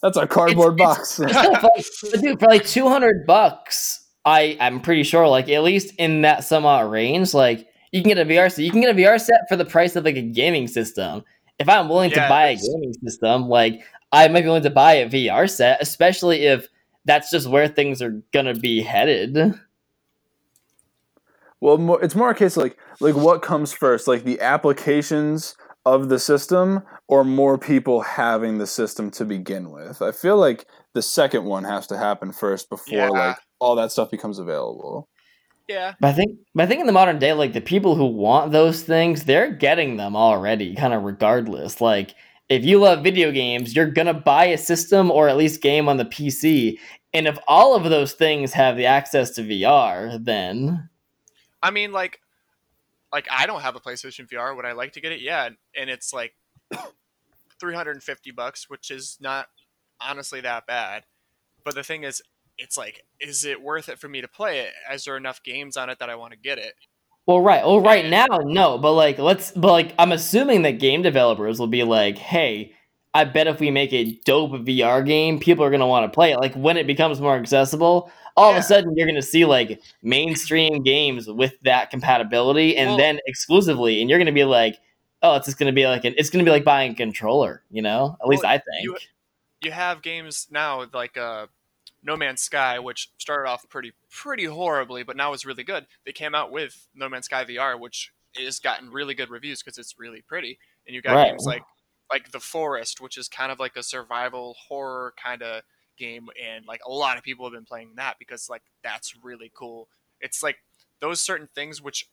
[SPEAKER 2] That's a cardboard
[SPEAKER 3] it's-
[SPEAKER 2] box.
[SPEAKER 3] it's [laughs] still like, dude, for like two hundred bucks, I I'm pretty sure, like at least in that somewhat range, like you can get a VR set. You can get a VR set for the price of like a gaming system. If I'm willing
[SPEAKER 1] Yeah,
[SPEAKER 3] to buy a gaming system, like I might be willing to buy a VR set, especially if that's just where things are gonna be headed.
[SPEAKER 2] Well, more, it's more a case of like like what comes first, like the applications of the system, or more people having the system to begin with. I feel like the second one has to happen first before
[SPEAKER 1] Yeah.
[SPEAKER 2] like all that stuff becomes available.
[SPEAKER 1] Yeah,
[SPEAKER 3] But I think, but I think in the modern day, like the people who want those things, they're getting them already, kind of regardless. Like if you love video games, you're gonna buy a system or at least game on the PC. And if all of those things have the access to VR, then
[SPEAKER 1] I mean, like, like I don't have a PlayStation VR. Would I like to get it? Yeah, and it's like [coughs] three hundred and fifty bucks, which is not honestly that bad. But the thing is, it's like, is it worth it for me to play it? Is there enough games on it that I want to get it?
[SPEAKER 3] Well, right, well, right now, no. But like, let's, but like, I'm assuming that game developers will be like, hey. I bet if we make a dope VR game, people are gonna want to play it. Like when it becomes more accessible, all of a sudden you're gonna see like mainstream games with that compatibility, and
[SPEAKER 1] Well-
[SPEAKER 3] then exclusively, and you're gonna be like, oh, it's just gonna be like an, it's gonna be like buying a controller, you know? At least I think.
[SPEAKER 1] you- you have games now like uh, No Man's Sky, which started off pretty pretty horribly, but now is really good. They came out with No Man's Sky VR, which has gotten really good reviews because it's really pretty. And you got
[SPEAKER 3] Right.
[SPEAKER 1] games like like The Forest, which is kind of like a survival horror kind of game, and like a lot of people have been playing that because like that's really cool. It's like those certain things which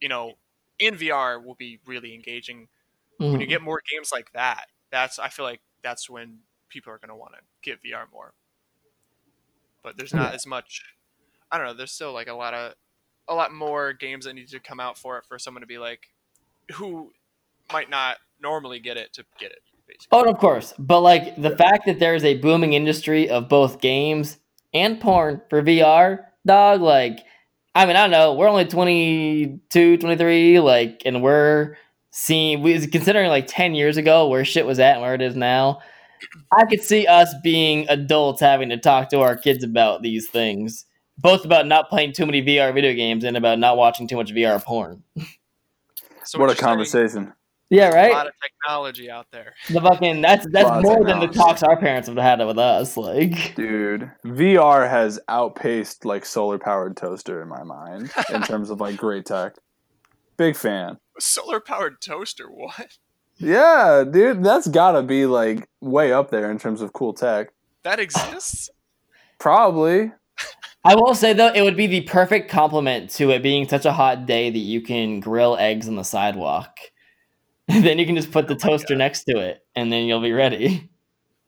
[SPEAKER 1] you know in VR will be really engaging when you
[SPEAKER 3] Mhm.
[SPEAKER 1] get more games like that, that's I feel like that's when people are going to want to get VR more. But there's not as much. I don't know. There's still like a lot of a lot more games that need to come out for it for someone to be like, who might not normally get it to get it. Basically.
[SPEAKER 3] Oh, of course. But like the fact that there is a booming industry of both games and porn for VR, dog, like I mean, I don't know, we're only 22, 23, like and we're seeing we considering like 10 years ago where shit was at and where it is now. I could see us being adults having to talk to our kids about these things. Both about not playing too many VR video games and about not watching too much VR porn. [laughs]
[SPEAKER 1] So
[SPEAKER 2] what a
[SPEAKER 1] you're saying,
[SPEAKER 2] conversation.
[SPEAKER 3] Yeah, right.
[SPEAKER 1] A lot of technology out there.
[SPEAKER 3] The fucking that's that's more than the talks our parents have had with us. Like
[SPEAKER 2] Dude, VR has outpaced like solar powered toaster in my mind in [laughs] terms of like great tech. Big fan.
[SPEAKER 1] Solar powered toaster. What?
[SPEAKER 2] Yeah, dude, that's gotta be like way up there in terms of cool tech.
[SPEAKER 1] That exists?
[SPEAKER 2] Probably.
[SPEAKER 3] I will say though, it would be the perfect complement to it being such a hot day that you can grill eggs on the sidewalk. [laughs] then you can just put the toaster next to it, and then you'll be ready.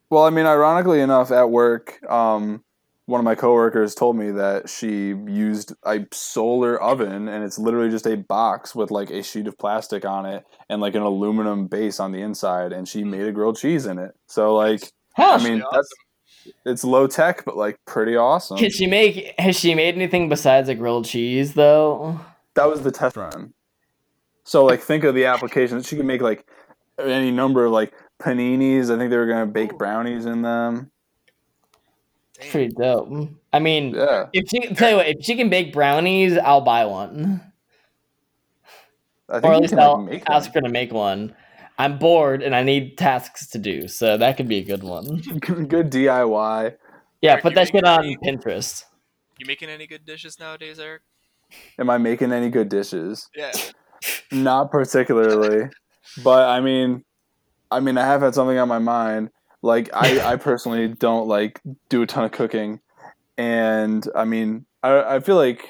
[SPEAKER 2] Well, I mean, ironically enough, at work, um, one of my coworkers told me that she used a solar oven, and it's literally just a box with like a sheet of plastic on it and like an aluminum base on the inside, and she hmm. made a grilled cheese in it. So, like,
[SPEAKER 3] Huh.
[SPEAKER 2] I mean,
[SPEAKER 1] Awesome.
[SPEAKER 2] that's it's low tech, but like pretty awesome.
[SPEAKER 3] Can she make? Has she made anything besides a grilled cheese though?
[SPEAKER 2] That was the test run. So, like, think of the application. She could make like any number of like paninis. I think they were gonna bake brownies in them.
[SPEAKER 1] Dang.
[SPEAKER 3] Pretty dope. I mean,
[SPEAKER 2] Yeah,
[SPEAKER 3] if she tell you what, if she can bake brownies, I'll buy one,
[SPEAKER 2] I think
[SPEAKER 3] or at least I'll
[SPEAKER 2] make
[SPEAKER 3] ask
[SPEAKER 2] them.
[SPEAKER 3] her to make one. I'm bored and I need tasks to do, so that could be a good one. [laughs]
[SPEAKER 2] good DIY.
[SPEAKER 3] Yeah,
[SPEAKER 1] Eric,
[SPEAKER 3] put that
[SPEAKER 1] make
[SPEAKER 3] shit on
[SPEAKER 1] any-
[SPEAKER 3] Pinterest.
[SPEAKER 1] You making any good dishes nowadays, Eric?
[SPEAKER 2] Am I making any good dishes?
[SPEAKER 1] Yeah.
[SPEAKER 2] Not particularly, but I mean, I mean, I have had something on my mind. Like, I, I personally don't like do a ton of cooking, and I mean, I, I feel like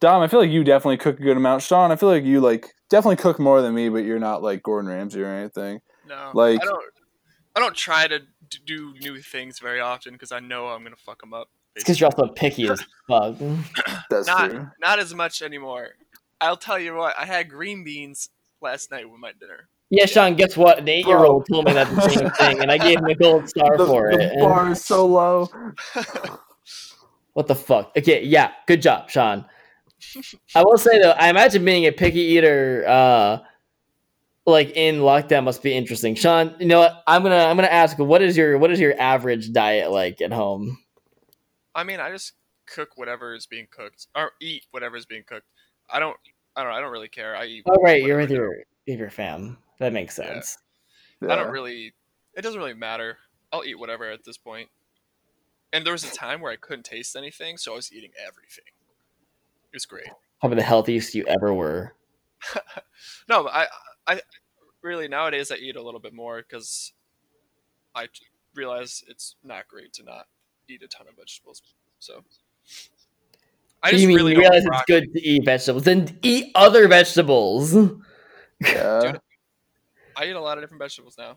[SPEAKER 2] Dom, I feel like you definitely cook a good amount. Sean, I feel like you like definitely cook more than me, but you're not like Gordon Ramsay or anything.
[SPEAKER 1] No.
[SPEAKER 2] Like-
[SPEAKER 1] I don't. I don't try to do new things very often because I know I'm gonna fuck them up.
[SPEAKER 3] It's because you're also picky as [laughs] fuck.
[SPEAKER 2] That's
[SPEAKER 1] not
[SPEAKER 2] true.
[SPEAKER 1] not as much anymore. I'll tell you what. I had green beans last night with my dinner.
[SPEAKER 3] Yeah, Sean. Guess what? An eight-year-old told me that the same [laughs] thing, and I gave him a gold star
[SPEAKER 2] the,
[SPEAKER 3] for
[SPEAKER 2] the
[SPEAKER 3] it.
[SPEAKER 2] The bar is so low.
[SPEAKER 3] What the fuck? Okay, yeah, good job, Sean. I will say though, I imagine being a picky eater, uh, like in lockdown, must be interesting. Sean, you know what? I'm gonna I'm gonna ask, what is your what is your average diet like at home?
[SPEAKER 1] I mean, I just cook whatever is being cooked, or eat whatever is being cooked. I don't. I don't. I don't really care. I eat.
[SPEAKER 3] Oh, right, you're with your with your fam. That makes
[SPEAKER 1] Yeah.
[SPEAKER 3] sense.
[SPEAKER 1] I don't really. It doesn't really matter. I'll eat whatever at this point. And there was a time where I couldn't taste anything, so I was eating everything. It was great.
[SPEAKER 3] Probably the healthiest you ever were. [laughs]
[SPEAKER 1] No, I, I really nowadays I eat a little bit more because I realize it's not great to not eat a ton of vegetables. So I
[SPEAKER 3] you mean
[SPEAKER 1] really
[SPEAKER 3] you
[SPEAKER 1] don't
[SPEAKER 3] realize it's good to eat vegetables? Then eat other vegetables.
[SPEAKER 2] Yeah.
[SPEAKER 1] Dude, I eat a lot of different vegetables now.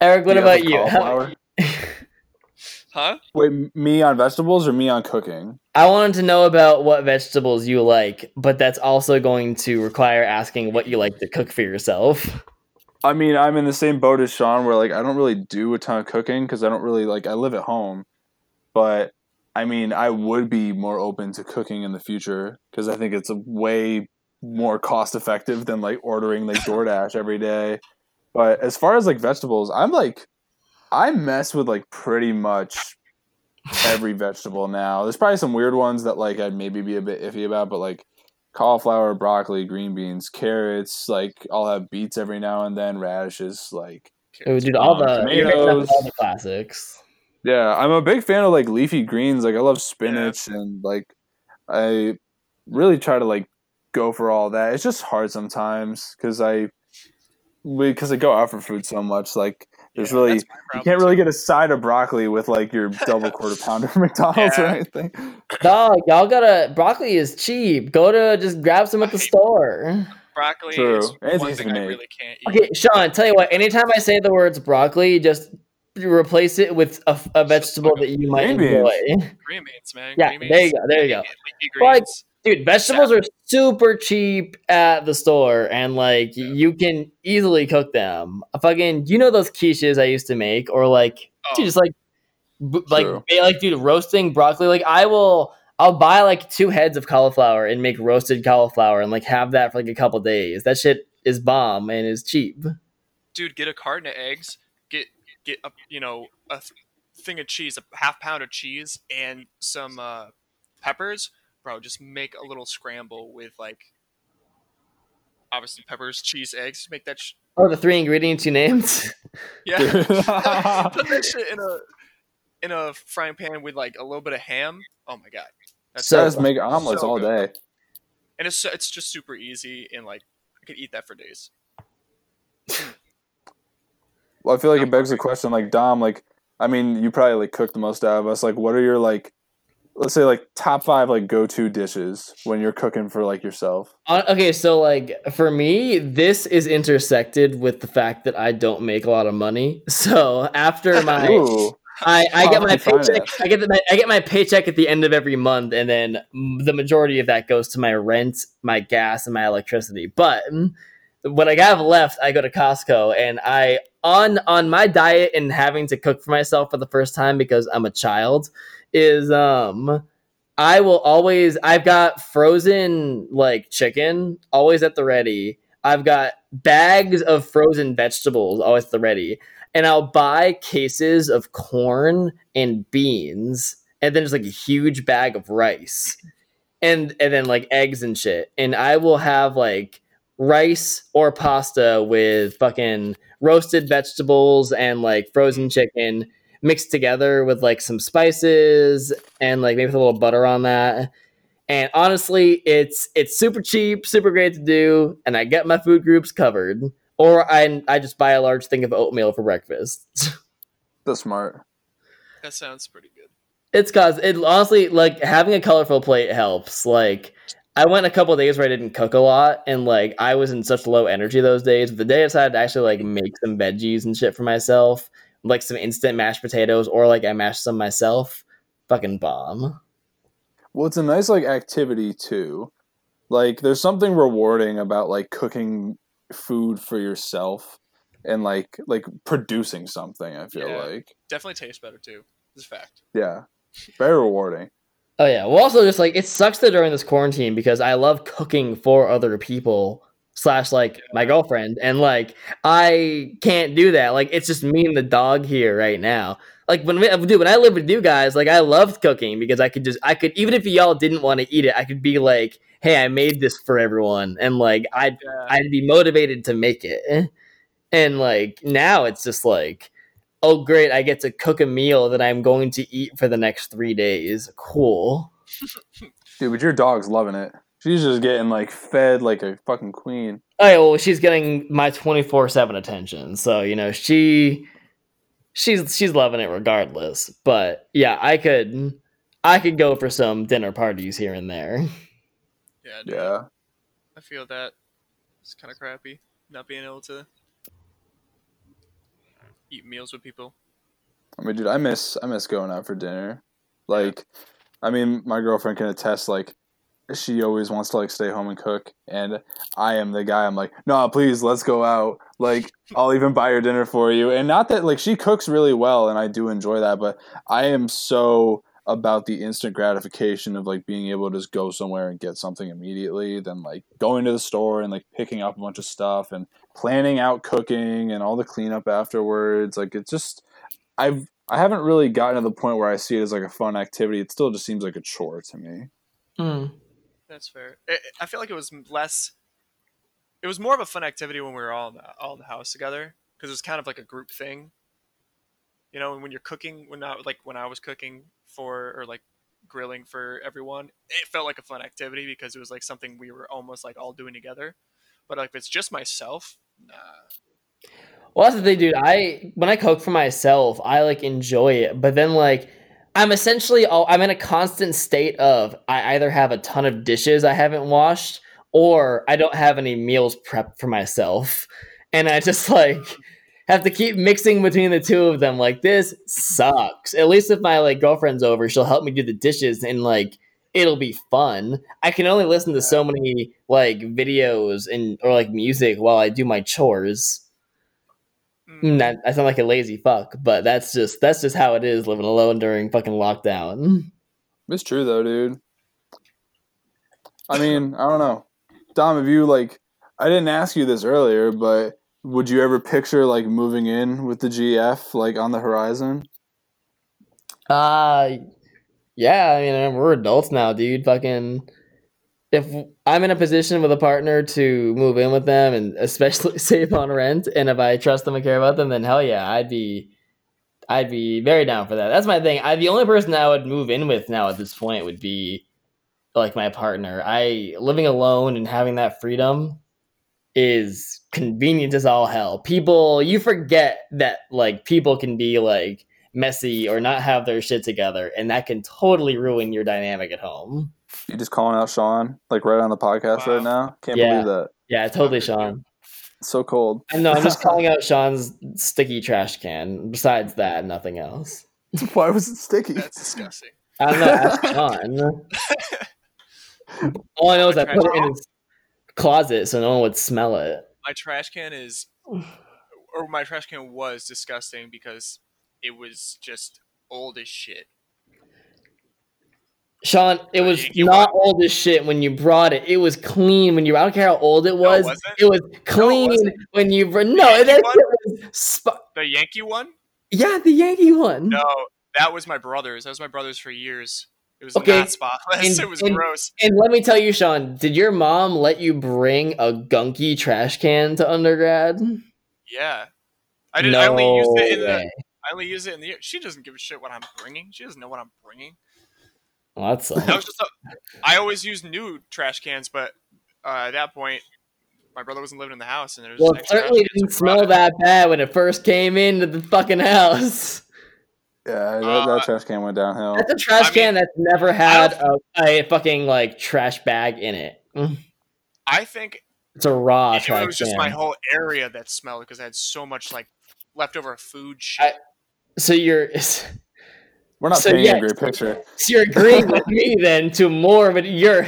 [SPEAKER 3] Eric, what
[SPEAKER 2] Do you
[SPEAKER 3] about you? [laughs] How-
[SPEAKER 1] Huh?
[SPEAKER 2] Wait, me on vegetables or me on cooking?
[SPEAKER 3] I wanted to know about what vegetables you like, but that's also going to require asking what you like to cook for yourself.
[SPEAKER 2] I mean, I'm in the same boat as Sean, where like I don't really do a ton of cooking because I don't really like I live at home. But I mean, I would be more open to cooking in the future because I think it's a way more cost effective than like ordering like [laughs] DoorDash every day. But as far as like vegetables, I'm like, I mess with like pretty much every [laughs] vegetable now. There's probably some weird ones that like I'd maybe be a bit iffy about, but like cauliflower, broccoli, green beans, carrots. Like I'll have beets every now and then, radishes. Like
[SPEAKER 3] Oh, dude, all the you're hitting up
[SPEAKER 2] tomatoes.
[SPEAKER 3] all the classics.
[SPEAKER 2] yeah, I'm a big fan of like leafy greens. Like I love spinach and like I really try to like go for all that. It's just hard sometimes because I because I go out for food so much. Like there's
[SPEAKER 1] Yeah,
[SPEAKER 2] really you can't really
[SPEAKER 1] too.
[SPEAKER 2] get a side of broccoli with like your double quarter [laughs] pounder from McDonald's or anything.
[SPEAKER 3] Dog, y'all gotta broccoli is cheap. Go to just grab some at the store.
[SPEAKER 1] broccoli
[SPEAKER 2] True.
[SPEAKER 1] is
[SPEAKER 2] And it's
[SPEAKER 1] one
[SPEAKER 2] easy
[SPEAKER 1] thing
[SPEAKER 2] to
[SPEAKER 1] I really can't eat.
[SPEAKER 3] Okay, Sean, tell you what, anytime I say the words broccoli, just replace it with a, a vegetable that you might
[SPEAKER 2] Green beans.
[SPEAKER 3] enjoy.
[SPEAKER 1] Green beans, man.
[SPEAKER 3] Yeah,
[SPEAKER 1] Green
[SPEAKER 3] there you go, there you go.
[SPEAKER 1] leafy
[SPEAKER 3] Well,
[SPEAKER 1] greens.
[SPEAKER 3] Dude, vegetables are super cheap at the store, and like you can easily cook them. Fucking, you know those quiches I used to make, or like,
[SPEAKER 1] Oh,
[SPEAKER 3] dude, just like, b- like, like, dude, roasting broccoli. Like, I will, I'll buy like two heads of cauliflower and make roasted cauliflower, and like have that for like a couple days. That shit is bomb and is cheap.
[SPEAKER 1] dude, get a carton of eggs. Get get a you know a thing of cheese, a half pound of cheese, and some uh, peppers. Bro, just make a little scramble with like obviously peppers, cheese, eggs. Make that sh-
[SPEAKER 3] Oh, the three ingredients you named. [laughs]
[SPEAKER 1] yeah. [laughs] Put that shit in a in a frying pan with like a little bit of ham. Oh my god, that's
[SPEAKER 3] So-
[SPEAKER 2] Guys make omelets
[SPEAKER 1] so
[SPEAKER 2] all
[SPEAKER 1] good.
[SPEAKER 2] day.
[SPEAKER 1] and it's it's just super easy and like I could eat that for days.
[SPEAKER 2] Well, I feel like it begs the question, like Dom, like I mean, you probably like cook the most out of us. Like, what are your like, let's say like top five like go to dishes when you're cooking for like yourself?
[SPEAKER 3] Uh, okay, so like for me, this is intersected with the fact that I don't make a lot of money. [laughs] So after [laughs] my,
[SPEAKER 2] Ooh,
[SPEAKER 3] I, I get my paycheck. I get the, my, I get my paycheck at the end of every month, and then the majority of that goes to my rent, my gas, and my electricity. But mm, what I have left, I go to Costco, and I on on my diet and having to cook for myself for the first time because I'm a child is um I will always I've got frozen like chicken always at the ready. I've got bags of frozen vegetables always at the ready. And I'll buy cases of corn and beans and then just like a huge bag of rice. And and then like eggs and shit. And I will have like rice or pasta with fucking roasted vegetables and like frozen chicken mixed together with like some spices and like maybe with a little butter on that. And honestly, it's it's super cheap, super great to do, and I get my food groups covered. Or I I just buy a large thing of oatmeal for breakfast. [laughs]
[SPEAKER 2] that's smart.
[SPEAKER 1] That sounds pretty good.
[SPEAKER 3] it's cause it honestly like having a colorful plate helps. Like I went a couple of days where I didn't cook a lot, and like I was in such low energy those days. But the day I decided to actually like make some veggies and shit for myself, like some instant mashed potatoes, or like I mashed some myself, fucking bomb.
[SPEAKER 2] Well, it's a nice like activity too. Like, there's something rewarding about like cooking food for yourself and like like producing something. I feel
[SPEAKER 1] Yeah.
[SPEAKER 2] like
[SPEAKER 1] Definitely tastes better too. This is a fact.
[SPEAKER 2] yeah, very rewarding.
[SPEAKER 3] Oh yeah. Well, also just like it sucks that during this quarantine because I love cooking for other people slash like my girlfriend, and like I can't do that. Like it's just me and the dog here right now. Like when we, dude, when I lived with you guys, like I loved cooking because I could just I could even if y'all didn't want to eat it, I could be like, hey, I made this for everyone, and like I'd
[SPEAKER 1] Yeah.
[SPEAKER 3] I'd be motivated to make it. And like now it's just like, oh great, I get to cook a meal that I'm going to eat for the next three days. Cool. [laughs]
[SPEAKER 2] Dude, but your dog's loving it. She's just getting like fed like a fucking queen.
[SPEAKER 3] Oh yeah, well she's getting my twenty four seven attention. So, you know, she she's she's loving it regardless. But yeah, I could I could go for some dinner parties here and there. [laughs]
[SPEAKER 1] Yeah. dude,
[SPEAKER 2] Yeah.
[SPEAKER 1] I feel that. It's kind of crappy not being able to eat meals with people.
[SPEAKER 2] I mean, dude, I miss I miss going out for dinner. Like, I mean, my girlfriend can attest. Like, she always wants to like stay home and cook, and I am the guy. I'm like, no, please, let's go out. Like, [laughs] I'll even buy your dinner for you. And not that like she cooks really well, and I do enjoy that, but I am so about the instant gratification of like being able to just go somewhere and get something immediately than like going to the store and like picking up a bunch of stuff and planning out cooking and all the cleanup afterwards like it's just I've I haven't really gotten to the point where I see it as like a fun activity. It still just seems like a chore to me.
[SPEAKER 3] Mm.
[SPEAKER 1] That's fair. I I feel like it was less. It was more of a fun activity when we were all in the, all in the house together because it was kind of like a group thing. You know, And when you're cooking, when I like when I was cooking for or like grilling for everyone, it felt like a fun activity because it was like something we were almost like all doing together. But like if it's just myself, nah.
[SPEAKER 3] Well, that's the thing, dude. I when I cook for myself, I like enjoy it, but then like I'm essentially all I'm in a constant state of I either have a ton of dishes I haven't washed or I don't have any meals prepped for myself, and I just like have to keep mixing between the two of them. Like this sucks. At least if my like girlfriend's over, she'll help me do the dishes and like it'll be fun. I can only listen to so many like videos and or like music while I do my chores.
[SPEAKER 1] Mm.
[SPEAKER 3] That, I sound like a lazy fuck, but that's just that's just how it is living alone during fucking lockdown. [laughs]
[SPEAKER 2] It's true though, dude. I mean, I don't know. Dom, have you like I didn't ask you this earlier, but would you ever picture like moving in with the GF like on the horizon?
[SPEAKER 3] Uh yeah, I mean we're adults now, dude. Fucking if I'm in a position with a partner to move in with them and especially [laughs] save on rent, and if I trust them and care about them, then hell yeah, I'd be I'd be very down for that. That's my thing. I the only person I would move in with now at this point would be like my partner. I living alone and having that freedom is convenient as all hell. People you forget that like people can be like messy or not have their shit together and that can totally ruin your dynamic at home.
[SPEAKER 2] You just calling out Sean like right on the podcast
[SPEAKER 1] Wow.
[SPEAKER 2] right now? Can't
[SPEAKER 3] Yeah.
[SPEAKER 2] believe that.
[SPEAKER 3] Yeah, totally. Sean.
[SPEAKER 2] It's so cold.
[SPEAKER 3] I know. I'm just [laughs] calling out Sean's sticky trash can. Besides that, nothing else. [laughs]
[SPEAKER 2] Why was it sticky?
[SPEAKER 1] That's disgusting.
[SPEAKER 3] I don't know. Ask Sean. [laughs] All I know is I put it in his closet so no one would smell it.
[SPEAKER 1] My trash can is, or my trash can was disgusting because it was just old as shit.
[SPEAKER 3] Sean, it was
[SPEAKER 1] You- you
[SPEAKER 3] not old as shit when you brought it. It was clean when you. I don't care how old it was.
[SPEAKER 1] wasn't.
[SPEAKER 3] it was clean
[SPEAKER 1] wasn't.
[SPEAKER 3] when you. br- No, that was. Sp-
[SPEAKER 1] The Yankee one?
[SPEAKER 3] yeah, the Yankee one.
[SPEAKER 1] No, that was my brother's. That was my brother's for years. It was
[SPEAKER 3] Okay,
[SPEAKER 1] not spotless.
[SPEAKER 3] and- [laughs]
[SPEAKER 1] it was
[SPEAKER 3] and-
[SPEAKER 1] gross.
[SPEAKER 3] And let me tell you, Sean, did your mom let you bring a gunky trash can to undergrad?
[SPEAKER 1] Yeah, I did. I only used it in the. I only used it in the. She doesn't give a shit what I'm bringing. She doesn't know what I'm bringing.
[SPEAKER 3] Well, that's
[SPEAKER 1] That was just. A, I always use new trash cans, but uh, at that point, my brother wasn't living in the house, and there was
[SPEAKER 3] well, it certainly didn't
[SPEAKER 1] so we brought
[SPEAKER 3] smell that bad when it first came into the fucking house.
[SPEAKER 2] Yeah, that,
[SPEAKER 1] Uh,
[SPEAKER 2] that trash can went downhill.
[SPEAKER 3] That's a trash
[SPEAKER 1] I mean,
[SPEAKER 3] can that's never had a, a fucking like trash bag in it. Mm.
[SPEAKER 1] I think
[SPEAKER 3] It's a raw
[SPEAKER 1] it,
[SPEAKER 3] trash
[SPEAKER 1] was just
[SPEAKER 3] can.
[SPEAKER 1] my whole area that smelled because I had so much like leftover food shit.
[SPEAKER 3] so you're [laughs]
[SPEAKER 2] We're not
[SPEAKER 3] So,
[SPEAKER 2] painting
[SPEAKER 3] yeah.
[SPEAKER 2] a great picture.
[SPEAKER 3] So you're agreeing with me [laughs] then to more, but you're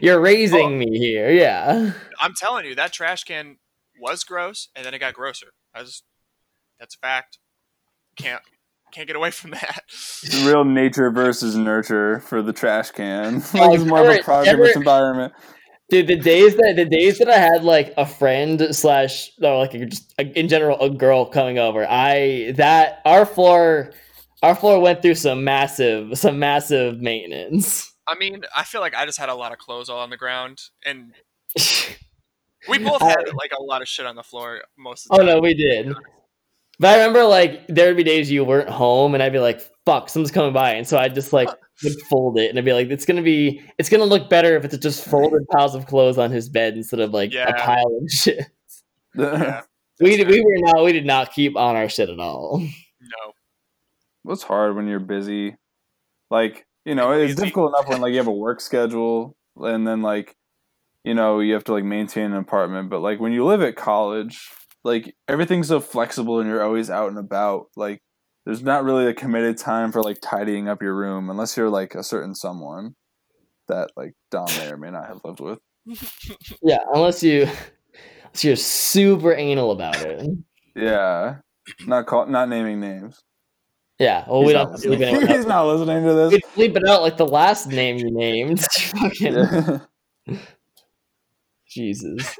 [SPEAKER 3] you're raising me here. Yeah.
[SPEAKER 1] I'm telling you, that trash can was gross, and then it got grosser. I That's that's a fact. Can't can't get away from that.
[SPEAKER 2] It's real nature versus nurture for the trash can.
[SPEAKER 3] Oh, [laughs]
[SPEAKER 2] like it's more of a product of environment.
[SPEAKER 3] Dude, the days that the days that I had like a friend slash or like a, just in general a girl coming over, I that our floor our floor went through some massive some massive maintenance.
[SPEAKER 1] I mean, I feel like I just had a lot of clothes all on the ground, and [laughs] we both had like a lot of shit on the floor most of the
[SPEAKER 3] Oh
[SPEAKER 1] time.
[SPEAKER 3] no, we did. But I remember like there would be days you weren't home, and I'd be like, "Fuck, someone's coming by," and so I'd just like [laughs] would fold it, and I'd be like, "It's gonna be, it's gonna look better if it's just folded [laughs] piles of clothes on his bed instead of like a pile of shit."
[SPEAKER 1] Yeah,
[SPEAKER 3] We did, we were not we did not keep on our shit at all.
[SPEAKER 2] What's hard when you're busy? Like, you know, it's
[SPEAKER 1] Busy.
[SPEAKER 2] difficult enough when like you have a work schedule and then like you know, you have to like maintain an apartment, but like when you live at college, like everything's so flexible and you're always out and about, like there's not really a committed time for like tidying up your room unless you're like a certain someone that like Dom may or may not have lived with. [laughs]
[SPEAKER 3] Yeah, unless you, unless you're super anal about it.
[SPEAKER 2] Yeah. Not call, not naming names.
[SPEAKER 3] Yeah, well,
[SPEAKER 2] He's
[SPEAKER 3] we
[SPEAKER 2] not
[SPEAKER 3] don't have to leave
[SPEAKER 2] listening.
[SPEAKER 3] anyone [laughs]
[SPEAKER 2] He's not listening to this.
[SPEAKER 3] We bleep it out like the last name you named. [laughs] Fucking [laughs] Jesus.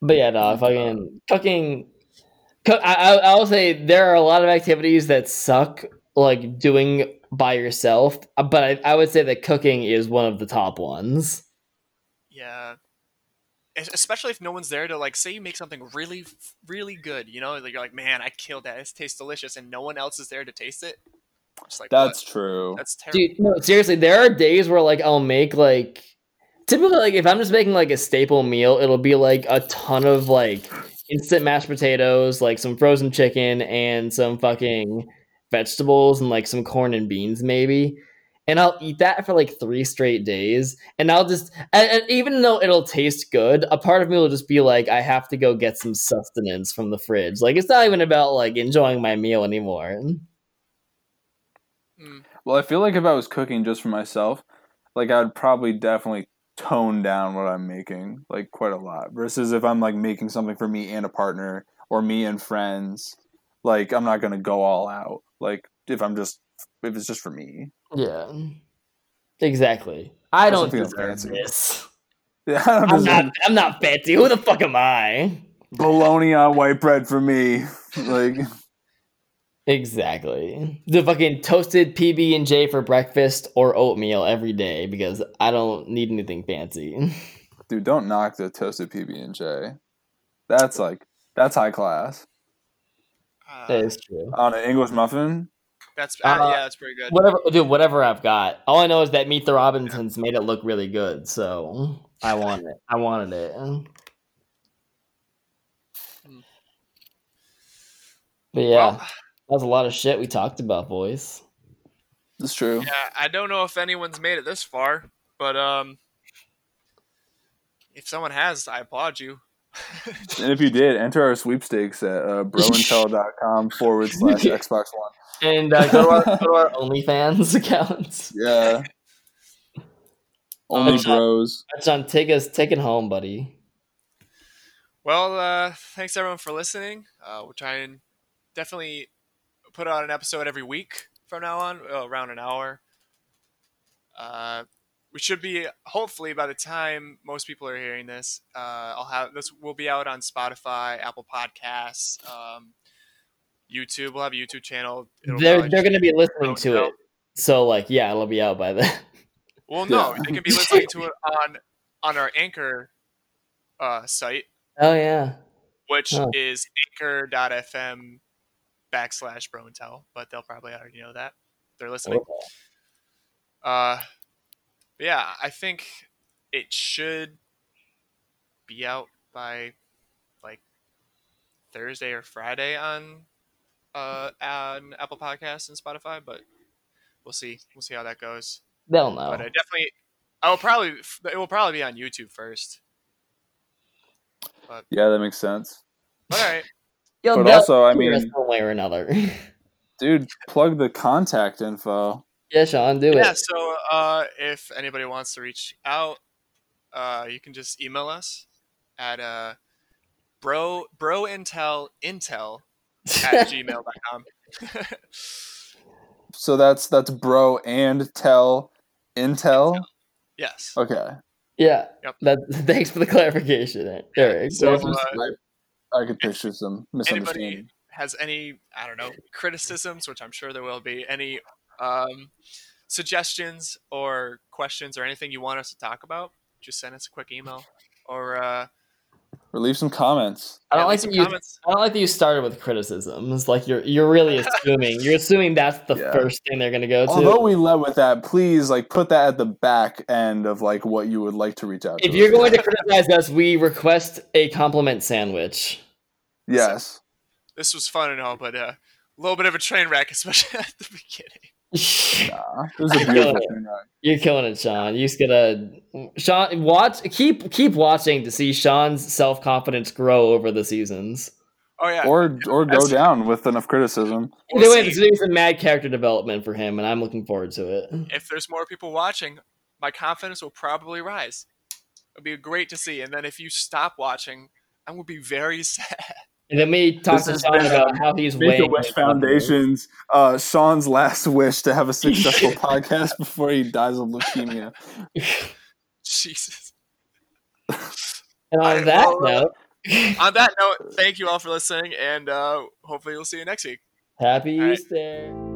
[SPEAKER 3] But yeah, no, oh fucking cooking. Cook, I, I I will say there are a lot of activities that suck, like doing by yourself. But I, I would say that cooking is one of the top ones.
[SPEAKER 1] Yeah. Es- Especially if no one's there to like say you make something really, really good. You know, like you're like, man, I killed that. This tastes delicious, and no one else is there to taste it. Just like
[SPEAKER 2] That's
[SPEAKER 1] what?
[SPEAKER 2] true.
[SPEAKER 1] that's terrible.
[SPEAKER 3] Dude, no, seriously, there are days where like I'll make like typically like if I'm just making like a staple meal, it'll be like a ton of like instant mashed potatoes, like some frozen chicken and some fucking vegetables and like some corn and beans maybe. And I'll eat that for like three straight days. And I'll just, and, and even though it'll taste good, a part of me will just be like, I have to go get some sustenance from the fridge. Like, it's not even about like enjoying my meal anymore.
[SPEAKER 1] Mm.
[SPEAKER 2] Well, I feel like if I was cooking just for myself, like I'd probably definitely tone down what I'm making like quite a lot versus if I'm like making something for me and a partner or me and friends, like I'm not going to go all out. Like if I'm just if it's just for me.
[SPEAKER 3] Yeah. Exactly. I don't
[SPEAKER 2] something
[SPEAKER 3] deserve
[SPEAKER 2] fancy.
[SPEAKER 3] this. [laughs]
[SPEAKER 2] Yeah, I don't
[SPEAKER 3] I'm
[SPEAKER 2] deserve
[SPEAKER 3] not I'm not fancy. Who the fuck am I?
[SPEAKER 2] bologna on white bread for me. Like
[SPEAKER 3] Exactly. The fucking toasted PB and J for breakfast or oatmeal every day because I don't need anything fancy. [laughs]
[SPEAKER 2] dude, don't knock the toasted PB and J. That's like that's high class.
[SPEAKER 1] Uh,
[SPEAKER 3] that is true.
[SPEAKER 2] On an English muffin,
[SPEAKER 1] that's uh,
[SPEAKER 3] Uh,
[SPEAKER 1] yeah, that's pretty good.
[SPEAKER 3] Whatever dude, whatever I've got. All I know is that Meet the Robinsons made it look really good, so I want it. I wanted it. But yeah,
[SPEAKER 1] Well,
[SPEAKER 3] that was a lot of shit we talked about, boys.
[SPEAKER 2] That's true.
[SPEAKER 1] yeah, I don't know if anyone's made it this far, but um, if someone has, I applaud you.
[SPEAKER 2] And if you did, enter our sweepstakes at uh, [laughs] brointel.com forward slash Xbox One.
[SPEAKER 3] And uh, go, to our, go to our [laughs] OnlyFans accounts.
[SPEAKER 2] Yeah. Only
[SPEAKER 3] That's not-
[SPEAKER 2] bros.
[SPEAKER 3] John, take us, take it home, buddy.
[SPEAKER 1] Well, uh, thanks everyone for listening. Uh, we'll try and definitely put out an episode every week from now on, uh, around an hour. Uh, we should be hopefully by the time most people are hearing this, uh, I'll have this will be out on Spotify, Apple Podcasts, um, YouTube. We'll have a YouTube channel. It'll
[SPEAKER 3] They're they're gonna be listening to it, so like, yeah, it'll be out by then. [laughs]
[SPEAKER 1] Well, no, they can be listening to it on on our Anchor uh, site,
[SPEAKER 3] Oh yeah,
[SPEAKER 1] which
[SPEAKER 3] Oh.
[SPEAKER 1] is anchor.fm backslash bro and tell, but they'll probably already know that. They're listening. Uh, yeah, I think it should be out by like Thursday or Friday on uh on Apple Podcasts and Spotify, but we'll see. We'll see how that goes.
[SPEAKER 3] they'll know.
[SPEAKER 1] But I definitely, I will probably it will probably be on YouTube first.
[SPEAKER 2] Yeah, that makes sense.
[SPEAKER 1] All right,
[SPEAKER 3] You'll
[SPEAKER 2] But also, I
[SPEAKER 3] hear us
[SPEAKER 2] mean,
[SPEAKER 3] one way or another. [laughs]
[SPEAKER 2] Dude, plug the contact info.
[SPEAKER 3] Yeah, Sean, do
[SPEAKER 1] Yeah,
[SPEAKER 3] it.
[SPEAKER 1] Yeah, so uh, if anybody wants to reach out, uh, you can just email us at uh, bro bro intel intel at [laughs] gmail.com.
[SPEAKER 2] So that's that's bro and tell intel.
[SPEAKER 1] yes.
[SPEAKER 2] Okay.
[SPEAKER 3] yeah.
[SPEAKER 1] Yep.
[SPEAKER 3] That, [laughs] thanks for the clarification, Eric.
[SPEAKER 1] So,
[SPEAKER 2] So
[SPEAKER 1] uh,
[SPEAKER 2] I, I could picture some misunderstanding.
[SPEAKER 1] anybody has any I don't know criticisms, which I'm sure there will be, any um, suggestions or questions or anything you want us to talk about, just send us a quick email or uh,
[SPEAKER 2] Or leave some comments.
[SPEAKER 3] I don't
[SPEAKER 1] yeah,
[SPEAKER 3] like that you.
[SPEAKER 1] comments.
[SPEAKER 3] I don't like that you started with criticisms. Like you're you're really [laughs] assuming you're assuming that's the
[SPEAKER 2] Yeah.
[SPEAKER 3] first thing they're gonna go to.
[SPEAKER 2] Although we led with that, please like put that at the back end of like what you would like to reach out.
[SPEAKER 3] if
[SPEAKER 2] to
[SPEAKER 3] you're
[SPEAKER 2] us.
[SPEAKER 3] going to criticize us, we request a compliment sandwich.
[SPEAKER 2] yes,
[SPEAKER 1] This was fun and all, but uh, a little bit of a train wreck, especially [laughs] at the beginning.
[SPEAKER 2] Nah, it was a beautiful thing. right?
[SPEAKER 3] You're killing it, Sean. You just gotta Sean watch keep keep watching to see Sean's self confidence grow over the seasons.
[SPEAKER 1] Oh yeah,
[SPEAKER 2] Or or go
[SPEAKER 1] That's-
[SPEAKER 2] down with enough criticism.
[SPEAKER 1] We'll
[SPEAKER 3] Either way,
[SPEAKER 1] see.
[SPEAKER 3] there's doing some mad character development for him, and I'm looking forward to it.
[SPEAKER 1] if there's more people watching, my confidence will probably rise. It'll be great to see. And then if you stop watching, I will be very [laughs] sad.
[SPEAKER 3] And then we talk
[SPEAKER 2] This
[SPEAKER 3] to
[SPEAKER 2] has
[SPEAKER 3] Sean about how he's
[SPEAKER 2] Make a
[SPEAKER 3] weighing.
[SPEAKER 2] Wish Foundation's uh, Sean's last wish to have a [laughs] successful podcast before he dies of leukemia. [laughs]
[SPEAKER 1] Jesus.
[SPEAKER 3] And on
[SPEAKER 1] Alright,
[SPEAKER 3] that
[SPEAKER 1] well,
[SPEAKER 3] note, [laughs]
[SPEAKER 1] On that note, thank you all for listening, and uh, hopefully we'll see you next week.
[SPEAKER 3] happy
[SPEAKER 1] Alright.
[SPEAKER 3] Easter.